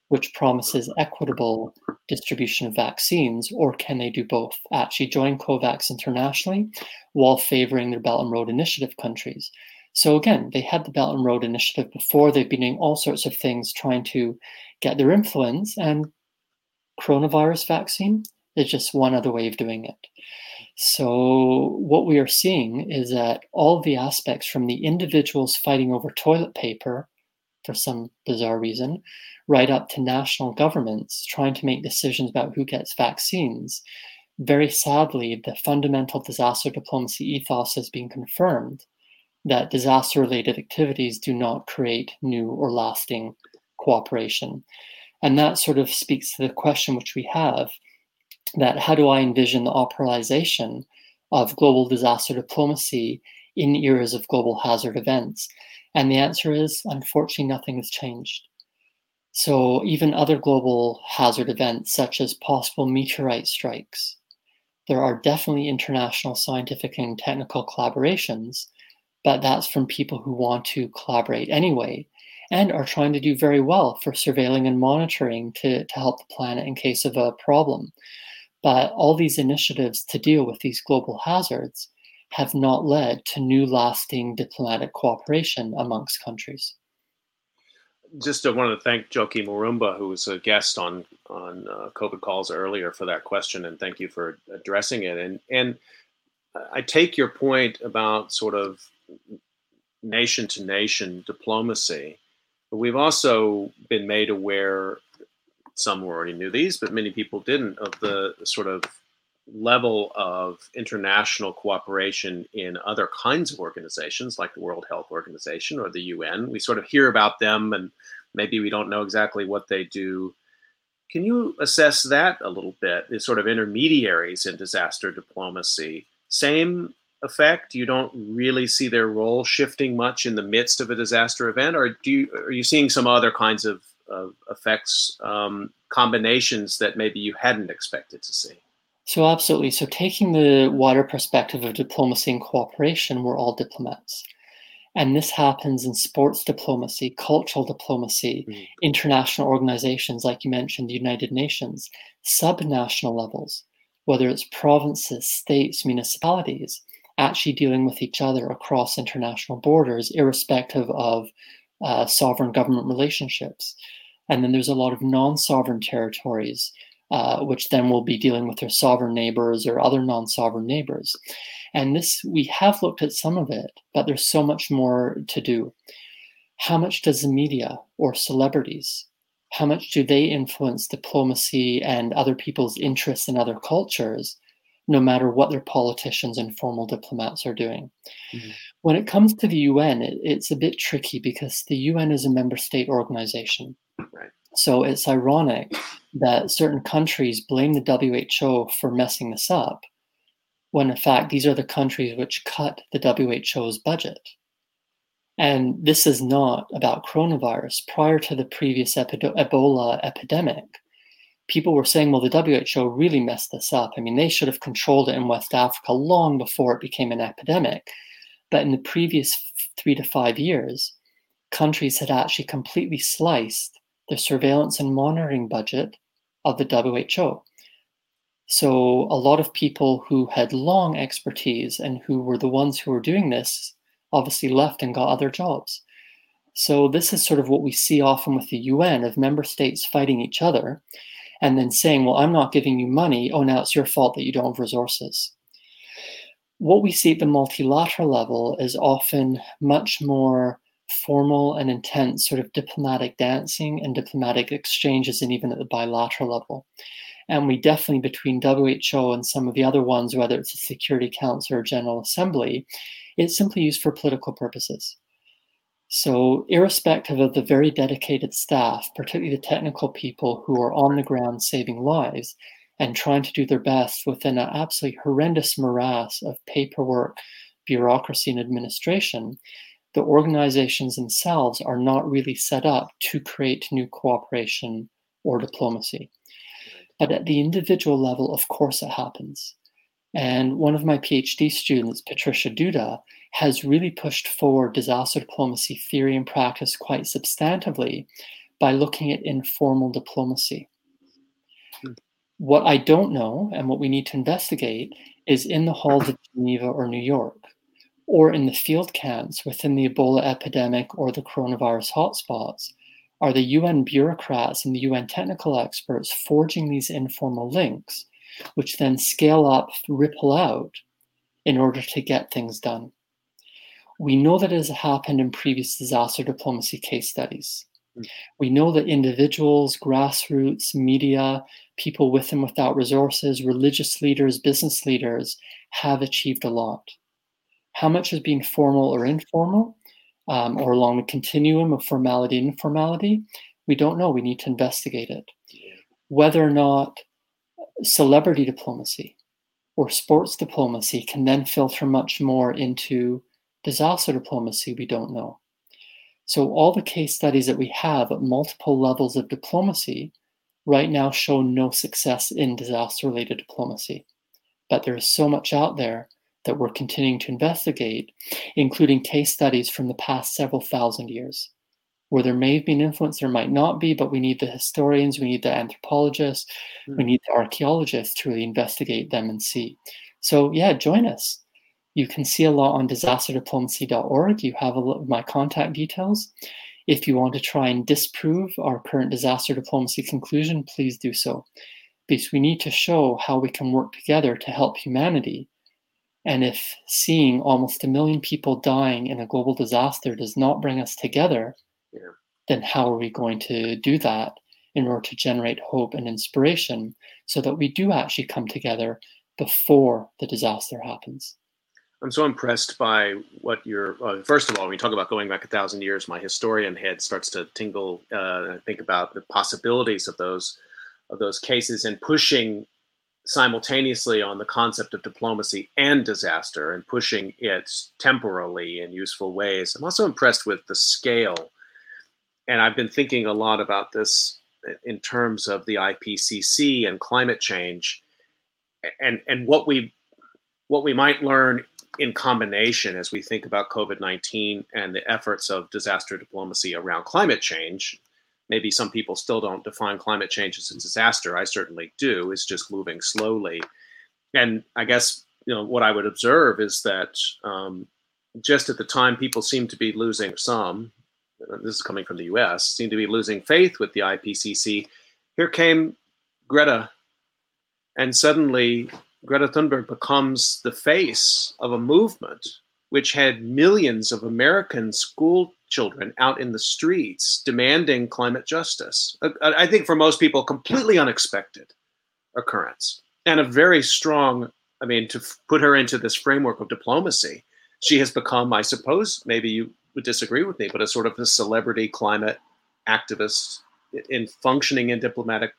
which promises equitable distribution of vaccines, or can they do both? Actually join COVAX internationally while favoring their Belt and Road Initiative countries. So again, they had the Belt and Road Initiative before. They've been doing all sorts of things trying to get their influence, and coronavirus vaccine is just one other way of doing it. So, what we are seeing is that all the aspects from the individuals fighting over toilet paper for some bizarre reason, right up to national governments trying to make decisions about who gets vaccines. Very sadly, the fundamental disaster diplomacy ethos has been confirmed that disaster related activities do not create new or lasting cooperation. And that sort of speaks to the question which we have that how do I envision the operationalization of global disaster diplomacy in eras of global hazard events? And the answer is unfortunately, nothing has changed. So, even other global hazard events, such as possible meteorite strikes, there are definitely international scientific and technical collaborations, but that's from people who want to collaborate anyway and are trying to do very well for surveilling and monitoring to, to help the planet in case of a problem. But all these initiatives to deal with these global hazards have not led to new lasting diplomatic cooperation amongst countries. Just I wanted to thank Joachim Orumba, who was a guest on on uh, COVID calls earlier, for that question, and thank you for addressing it. And and I take your point about sort of nation to nation diplomacy, but we've also been made aware some already knew these, but many people didn't, of the sort of level of international cooperation in other kinds of organizations like the World Health Organization or the UN. We sort of hear about them and maybe we don't know exactly what they do. Can you assess that a little bit? The sort of intermediaries in disaster diplomacy, same effect? You don't really see their role shifting much in the midst of a disaster event, or do you, are you seeing some other kinds of of effects um, combinations that maybe you hadn't expected to see. So, absolutely. So, taking the wider perspective of diplomacy and cooperation, we're all diplomats. And this happens in sports diplomacy, cultural diplomacy, mm-hmm. international organizations, like you mentioned, the United Nations, subnational levels, whether it's provinces, states, municipalities, actually dealing with each other across international borders, irrespective of uh, sovereign government relationships. And then there's a lot of non sovereign territories, uh, which then will be dealing with their sovereign neighbors or other non sovereign neighbors. And this, we have looked at some of it, but there's so much more to do. how much does the media or celebrities how much do they influence diplomacy and other people's interests in other cultures no matter what their politicians and formal diplomats are doing mm-hmm. When it comes to the un it, it's a bit tricky because the un is a member state organization right. so it's ironic that certain countries blame the who for messing this up when in fact these are the countries which cut the who's budget and this is not about coronavirus. Prior to the previous epi- Ebola epidemic, people were saying, well, the WHO really messed this up. I mean, they should have controlled it in West Africa long before it became an epidemic. But in the previous three to five years, countries had actually completely sliced the surveillance and monitoring budget of the WHO. So a lot of people who had long expertise and who were the ones who were doing this obviously left and got other jobs. So this is sort of what we see often with the UN of member states fighting each other and then saying, well, I'm not giving you money. Oh, now it's your fault that you don't have resources. What we see at the multilateral level is often much more formal and intense sort of diplomatic dancing and diplomatic exchanges, and even at the bilateral level. And we definitely, between WHO and some of the other ones, whether it's the Security Council or General Assembly, it's simply used for political purposes. So, irrespective of the very dedicated staff, particularly the technical people who are on the ground saving lives and trying to do their best within an absolutely horrendous morass of paperwork, bureaucracy, and administration, the organizations themselves are not really set up to create new cooperation or diplomacy. But at the individual level, of course, it happens. And one of my PhD students, Patricia Duda, has really pushed forward disaster diplomacy theory and practice quite substantively by looking at informal diplomacy. Hmm. What I don't know and what we need to investigate is in the halls of Geneva or New York, or in the field camps within the Ebola epidemic or the coronavirus hotspots, are the UN bureaucrats and the UN technical experts forging these informal links which then scale up, ripple out in order to get things done. We know that it has happened in previous disaster diplomacy case studies. Hmm. We know that individuals, grassroots, media, people with and without resources, religious leaders, business leaders have achieved a lot. How much has been formal or informal, um, or along the continuum of formality and informality? We don't know. We need to investigate it. Whether or not celebrity diplomacy or sports diplomacy can then filter much more into disaster diplomacy, we don't know. So, all the case studies that we have at multiple levels of diplomacy right now show no success in disaster related diplomacy. But there is so much out there that we're continuing to investigate, including case studies from the past several thousand years where there may have been influence, there might not be, but we need the historians, we need the anthropologists, mm. we need the archaeologists to really investigate them and see. So, yeah, join us. You can see a lot on disasterdiplomacy.org. You have a lot of my contact details. If you want to try and disprove our current disaster diplomacy conclusion, please do so. Because we need to show how we can work together to help humanity. And if seeing almost a million people dying in a global disaster does not bring us together, yeah. then how are we going to do that in order to generate hope and inspiration so that we do actually come together before the disaster happens? I'm so impressed by what you're. Uh, first of all, when you talk about going back a thousand years, my historian head starts to tingle. Uh, I think about the possibilities of those of those cases and pushing simultaneously on the concept of diplomacy and disaster and pushing it temporally in useful ways. I'm also impressed with the scale and I've been thinking a lot about this in terms of the IPCC and climate change, and and what we what we might learn in combination as we think about COVID nineteen and the efforts of disaster diplomacy around climate change. Maybe some people still don't define climate change as a disaster. I certainly do. It's just moving slowly, and I guess you know what I would observe is that um, just at the time people seem to be losing some this is coming from the US, seem to be losing faith with the IPCC. Here came Greta, and suddenly Greta Thunberg becomes the face of a movement which had millions of American school children out in the streets demanding climate justice. I think for most people, completely unexpected occurrence and a very strong. I mean, to put her into this framework of diplomacy, she has become, I suppose, maybe you would disagree with me, but a sort of a celebrity climate activist in functioning in diplomatic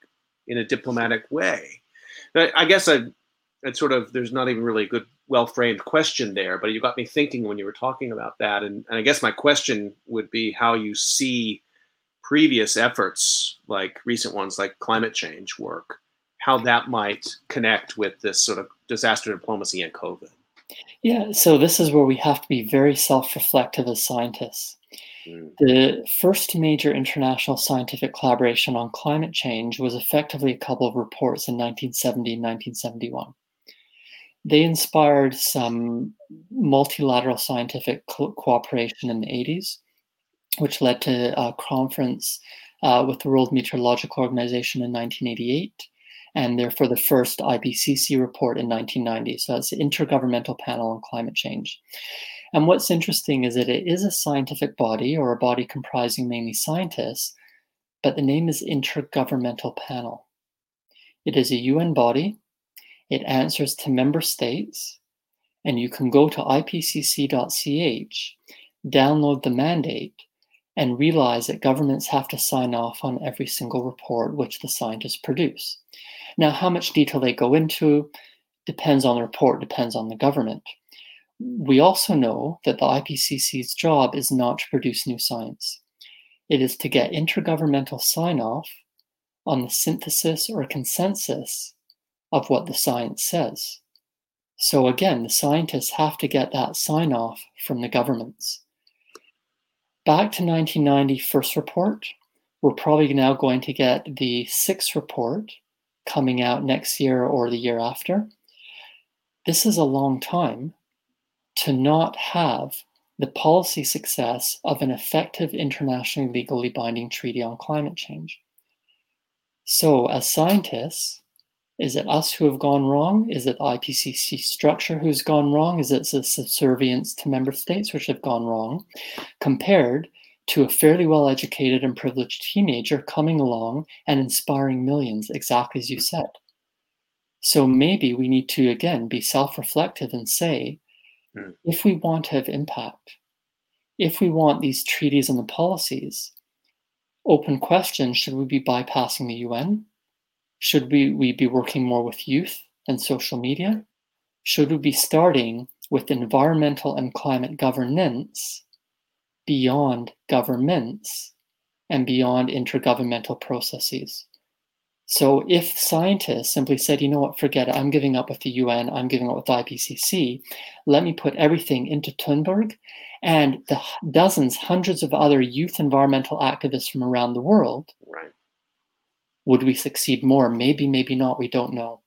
in a diplomatic way. I guess I, it's sort of there's not even really a good well framed question there, but you got me thinking when you were talking about that, and, and I guess my question would be how you see previous efforts like recent ones like climate change work, how that might connect with this sort of disaster diplomacy and COVID. Yeah, so this is where we have to be very self reflective as scientists. Mm. The first major international scientific collaboration on climate change was effectively a couple of reports in 1970 and 1971. They inspired some multilateral scientific co- cooperation in the 80s, which led to a conference uh, with the World Meteorological Organization in 1988 and therefore the first IPCC report in 1990. So that's the Intergovernmental Panel on Climate Change. And what's interesting is that it is a scientific body or a body comprising mainly scientists, but the name is Intergovernmental Panel. It is a UN body, it answers to member states, and you can go to ipcc.ch, download the mandate, and realize that governments have to sign off on every single report which the scientists produce. Now, how much detail they go into depends on the report, depends on the government. We also know that the IPCC's job is not to produce new science. It is to get intergovernmental sign off on the synthesis or consensus of what the science says. So again, the scientists have to get that sign off from the governments. Back to 1990 first report, we're probably now going to get the sixth report coming out next year or the year after. This is a long time to not have the policy success of an effective internationally legally binding treaty on climate change. So, as scientists, is it us who have gone wrong? Is it the IPCC structure who's gone wrong? Is it the subservience to member states which have gone wrong? Compared to a fairly well educated and privileged teenager coming along and inspiring millions, exactly as you said. So maybe we need to, again, be self reflective and say, mm. if we want to have impact, if we want these treaties and the policies, open question should we be bypassing the UN? Should we, we be working more with youth and social media? Should we be starting with environmental and climate governance beyond governments and beyond intergovernmental processes. So if scientists simply said, you know what, forget it, I'm giving up with the UN, I'm giving up with IPCC, let me put everything into Thunberg and the dozens, hundreds of other youth environmental activists from around the world, right. Would we succeed more? Maybe, maybe not, we don't know.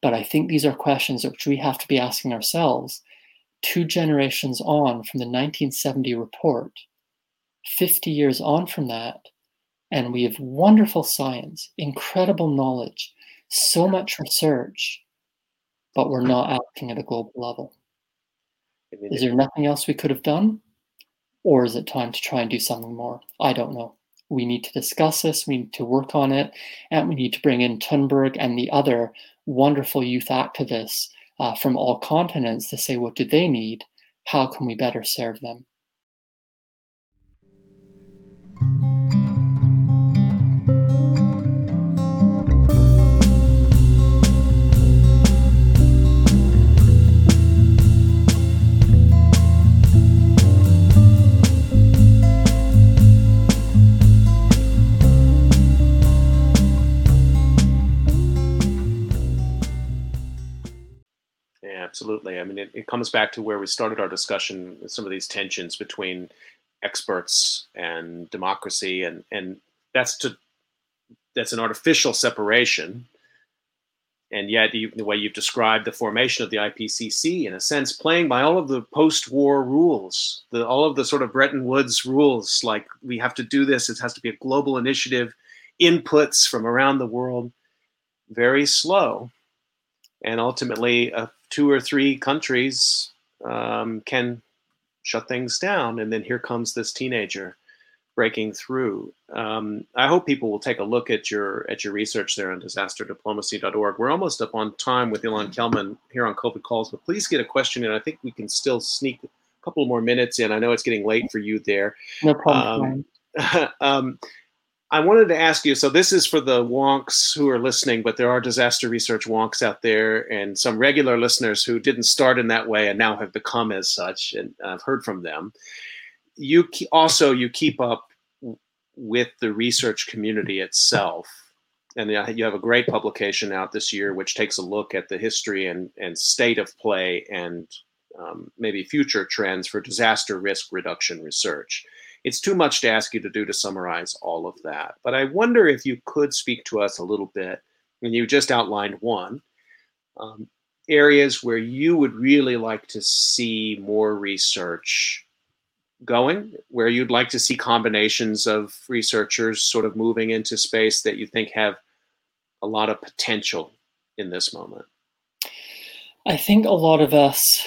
But I think these are questions which we have to be asking ourselves two generations on from the 1970 report, 50 years on from that, and we have wonderful science, incredible knowledge, so much research, but we're not acting at a global level. Is there nothing else we could have done? Or is it time to try and do something more? I don't know. We need to discuss this, we need to work on it, and we need to bring in Thunberg and the other wonderful youth activists uh, from all continents to say what do they need, how can we better serve them. Comes back to where we started our discussion with some of these tensions between experts and democracy, and and that's to that's an artificial separation. And yet, the way you've described the formation of the IPCC, in a sense, playing by all of the post-war rules, the, all of the sort of Bretton Woods rules, like we have to do this, it has to be a global initiative, inputs from around the world, very slow, and ultimately a two or three countries um, can shut things down. And then here comes this teenager breaking through. Um, I hope people will take a look at your at your research there on disasterdiplomacy.org. We're almost up on time with Ilan Kelman here on COVID calls, but please get a question in. I think we can still sneak a couple more minutes in. I know it's getting late for you there. No problem. Um, um, I wanted to ask you. So this is for the wonks who are listening, but there are disaster research wonks out there, and some regular listeners who didn't start in that way and now have become as such. And I've heard from them. You also you keep up with the research community itself. And you have a great publication out this year, which takes a look at the history and, and state of play and um, maybe future trends for disaster risk reduction research. It's too much to ask you to do to summarize all of that. But I wonder if you could speak to us a little bit, and you just outlined one, um, areas where you would really like to see more research going, where you'd like to see combinations of researchers sort of moving into space that you think have a lot of potential in this moment? I think a lot of us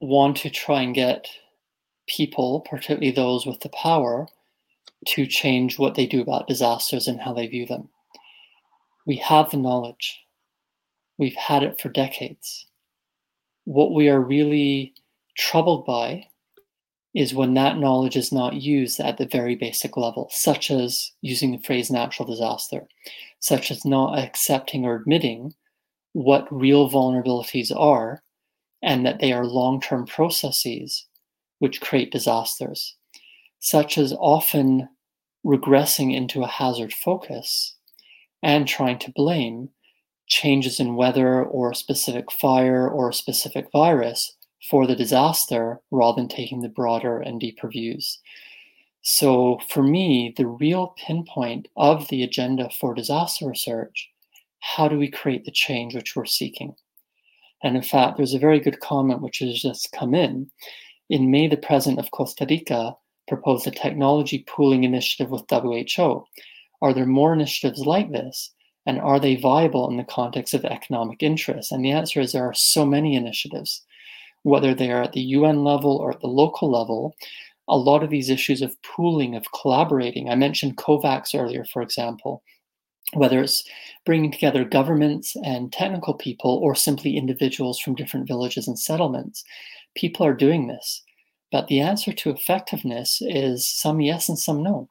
want to try and get people, particularly those with the power, to change what they do about disasters and how they view them. We have the knowledge, we've had it for decades. What we are really troubled by is when that knowledge is not used at the very basic level, such as using the phrase natural disaster, such as not accepting or admitting what real vulnerabilities are and that they are long term processes which create disasters, such as often regressing into a hazard focus and trying to blame changes in weather or a specific fire or a specific virus for the disaster rather than taking the broader and deeper views. So, for me, the real pinpoint of the agenda for disaster research how do we create the change which we're seeking? And in fact, there's a very good comment which has just come in. In May, the president of Costa Rica proposed a technology pooling initiative with WHO. Are there more initiatives like this? And are they viable in the context of economic interest? And the answer is there are so many initiatives whether they are at the UN level or at the local level, a lot of these issues of pooling, of collaborating, I mentioned COVAX earlier, for example, whether it's bringing together governments and technical people or simply individuals from different villages and settlements, people are doing this. But the answer to effectiveness is some yes and some no.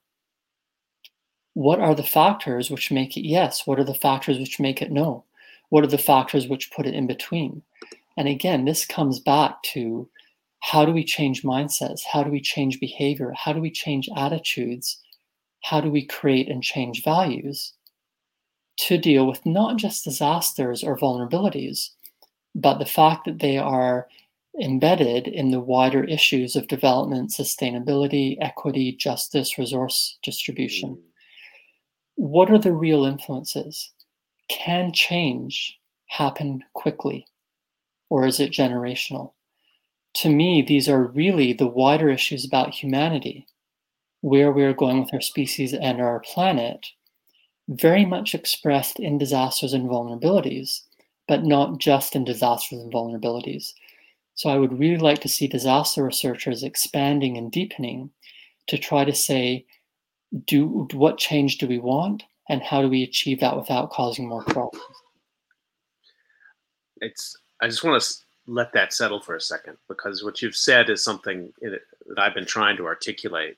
What are the factors which make it yes? What are the factors which make it no? What are the factors which put it in between? And again, this comes back to how do we change mindsets? How do we change behavior? How do we change attitudes? How do we create and change values to deal with not just disasters or vulnerabilities, but the fact that they are embedded in the wider issues of development, sustainability, equity, justice, resource distribution? Mm. What are the real influences? Can change happen quickly? or is it generational? To me, these are really the wider issues about humanity, where we are going with our species and our planet, very much expressed in disasters and vulnerabilities, but not just in disasters and vulnerabilities. So I would really like to see disaster researchers expanding and deepening to try to say, do what change do we want and how do we achieve that without causing more problems? It's I just want to let that settle for a second because what you've said is something that I've been trying to articulate.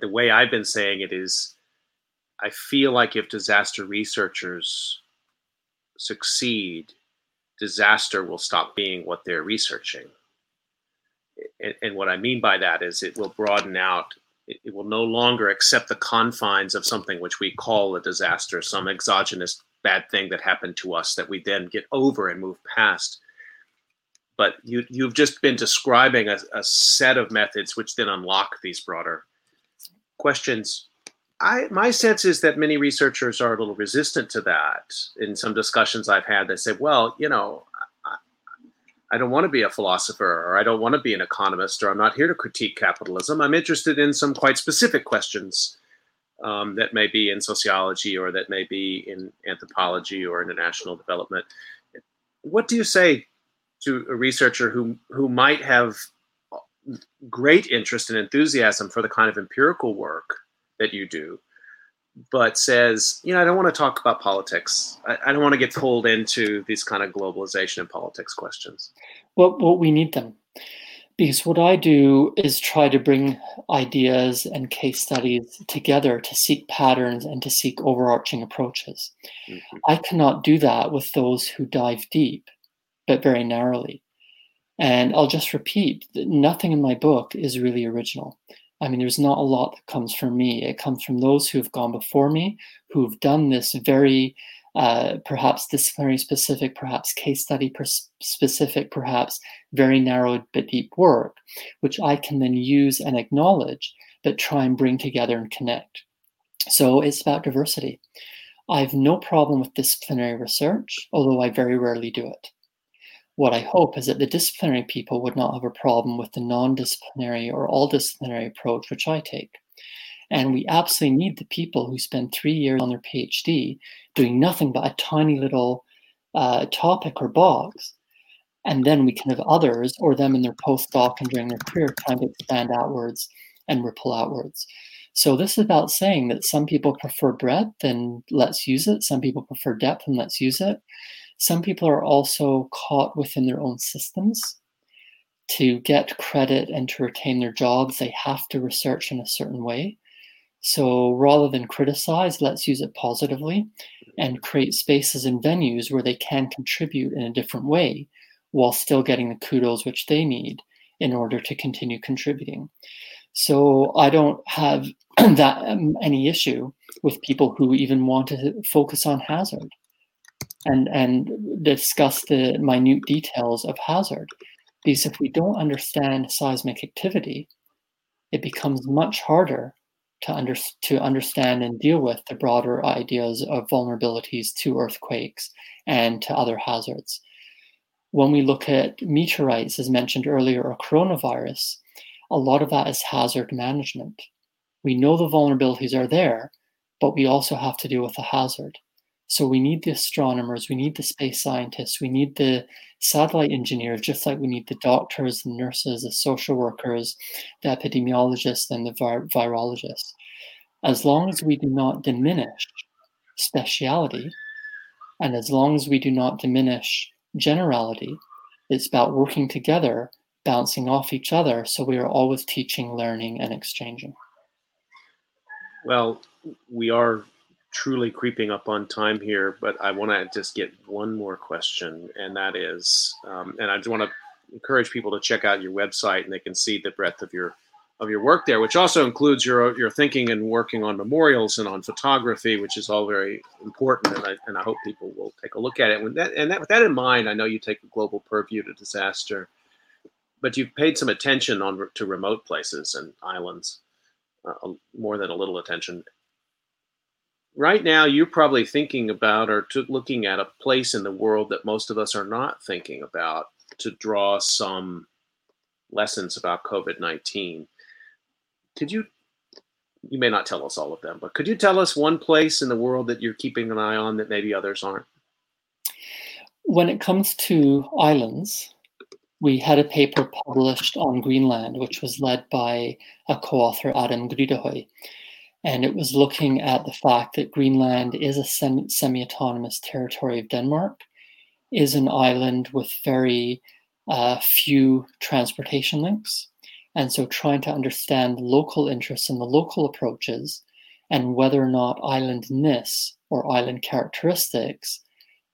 The way I've been saying it is, I feel like if disaster researchers succeed, disaster will stop being what they're researching. And, what I mean by that is it will broaden out. It, will no longer accept the confines of something which we call a disaster, some exogenous bad thing that happened to us that we then get over and move past. But you, you've just been describing a, a set of methods which then unlock these broader questions. I, my sense is that many researchers are a little resistant to that. In some discussions I've had, they say, well, you know, I, I don't want to be a philosopher or I don't want to be an economist or I'm not here to critique capitalism. I'm interested in some quite specific questions um, that may be in sociology or that may be in anthropology or international development. What do you say to a researcher who who might have great interest and enthusiasm for the kind of empirical work that you do, but says, you know, I don't want to talk about politics. I, I don't want to get pulled into these kind of globalization and politics questions. Well, well, we need them because what I do is try to bring ideas and case studies together to seek patterns and to seek overarching approaches. Mm-hmm. I cannot do that with those who dive deep, but very narrowly. And I'll just repeat that nothing in my book is really original. I mean, there's not a lot that comes from me. It comes from those who have gone before me, who've done this very uh, perhaps disciplinary specific, perhaps case study specific, perhaps very narrow but deep work, which I can then use and acknowledge, but try and bring together and connect. So it's about diversity. I have no problem with disciplinary research, although I very rarely do it. What I hope is that the disciplinary people would not have a problem with the non disciplinary or all disciplinary approach, which I take. And we absolutely need the people who spend three years on their PhD doing nothing but a tiny little uh, topic or box. And then we can have others or them in their postdoc and during their career trying to expand outwards and ripple outwards. So this is about saying that some people prefer breadth and let's use it. Some people prefer depth and let's use it. Some people are also caught within their own systems. To get credit and to retain their jobs, they have to research in a certain way. So rather than criticize, let's use it positively and create spaces and venues where they can contribute in a different way while still getting the kudos which they need in order to continue contributing. So I don't have that um, any issue with people who even want to focus on hazard and and discuss the minute details of hazard because if we don't understand seismic activity it becomes much harder to, under, to understand and deal with the broader ideas of vulnerabilities to earthquakes and to other hazards. When we look at meteorites, as mentioned earlier, or coronavirus, a lot of that is hazard management. We know the vulnerabilities are there, but we also have to deal with the hazard. So we need the astronomers, we need the space scientists, we need the satellite engineers, just like we need the doctors, the nurses, the social workers, the epidemiologists, and the vir- virologists. As long as we do not diminish speciality, and as long as we do not diminish generality, it's about working together, bouncing off each other, so we are always teaching, learning, and exchanging. Well, we are truly creeping up on time here, but I want to just get one more question, and that is, um, and I just want to encourage people to check out your website, and they can see the breadth of your of your work there, which also includes your your thinking and working on memorials and on photography, which is all very important, and I and I hope people will take a look at it. With that and that with that in mind, I know you take a global purview to disaster, but you've paid some attention on to remote places and islands, uh, more than a little attention right now you're probably thinking about or to, looking at a place in the world that most of us are not thinking about to draw some lessons about COVID-19. Could you you may not tell us all of them, but could you tell us one place in the world that you're keeping an eye on that maybe others aren't? When it comes to islands, we had a paper published on Greenland, which was led by a co-author, Adam Grydehøj and it was looking at the fact that Greenland is a semi autonomous territory of Denmark, is an island with very uh, few transportation links. And so trying to understand local interests and the local approaches and whether or not islandness or island characteristics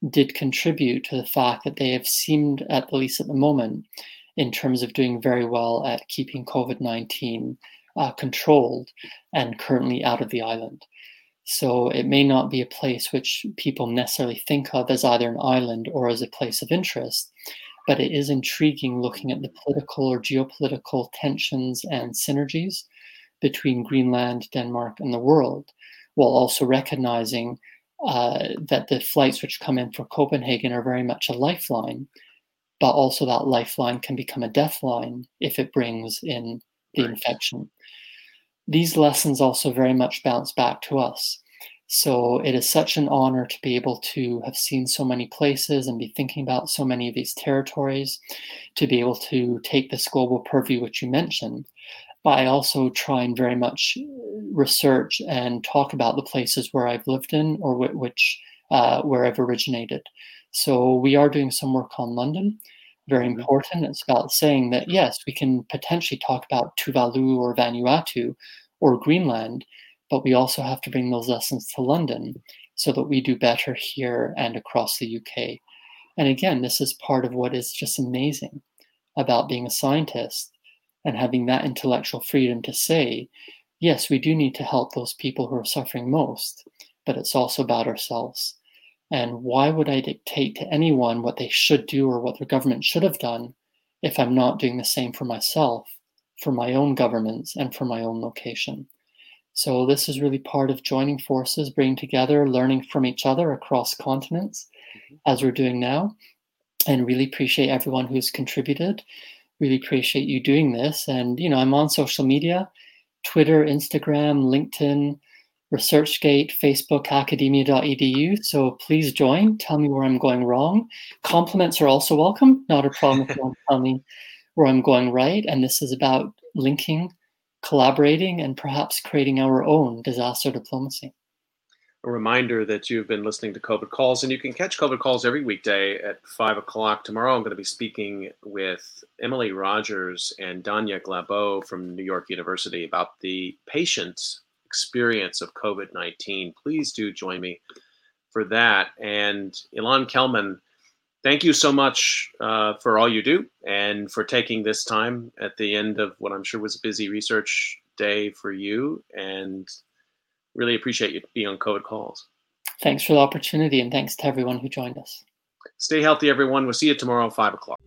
did contribute to the fact that they have seemed, at least at the moment, in terms of doing very well at keeping COVID 19 uh, controlled and currently out of the island. So it may not be a place which people necessarily think of as either an island or as a place of interest, but it is intriguing looking at the political or geopolitical tensions and synergies between Greenland, Denmark, and the world, while also recognizing uh, that the flights which come in for Copenhagen are very much a lifeline, but also that lifeline can become a death line if it brings in the right. infection. These lessons also very much bounce back to us. So it is such an honor to be able to have seen so many places and be thinking about so many of these territories, to be able to take this global purview, which you mentioned. But I also try and very much research and talk about the places where I've lived in or which uh, where I've originated. So we are doing some work on London. Very mm-hmm. important. It's about saying that yes, we can potentially talk about Tuvalu or Vanuatu or Greenland, but we also have to bring those lessons to London so that we do better here and across the UK. And again, this is part of what is just amazing about being a scientist and having that intellectual freedom to say, yes, we do need to help those people who are suffering most, but it's also about ourselves. And why would I dictate to anyone what they should do or what their government should have done if I'm not doing the same for myself, for my own governments, and for my own location? So, this is really part of joining forces, bringing together, learning from each other across continents, mm-hmm. as we're doing now. And really appreciate everyone who's contributed. Really appreciate you doing this. And, you know, I'm on social media Twitter, Instagram, LinkedIn, ResearchGate, Facebook, academia.edu. So please join. Tell me where I'm going wrong. Compliments are also welcome. Not a problem if you want to tell me where I'm going right. And this is about linking collaborating, and perhaps creating our own disaster diplomacy. A reminder that you've been listening to COVID Calls, and you can catch COVID Calls every weekday at 5 o'clock. Tomorrow, I'm going to be speaking with Emily Rogers and Danya Glabau from New York University about the patient experience of COVID 19. Please do join me for that. And Ilan Kelman thank you so much uh, for all you do and for taking this time at the end of what I'm sure was a busy research day for you. And really appreciate you being on COVID Calls. Thanks for the opportunity and thanks to everyone who joined us. Stay healthy, everyone. We'll see you tomorrow at 5 o'clock.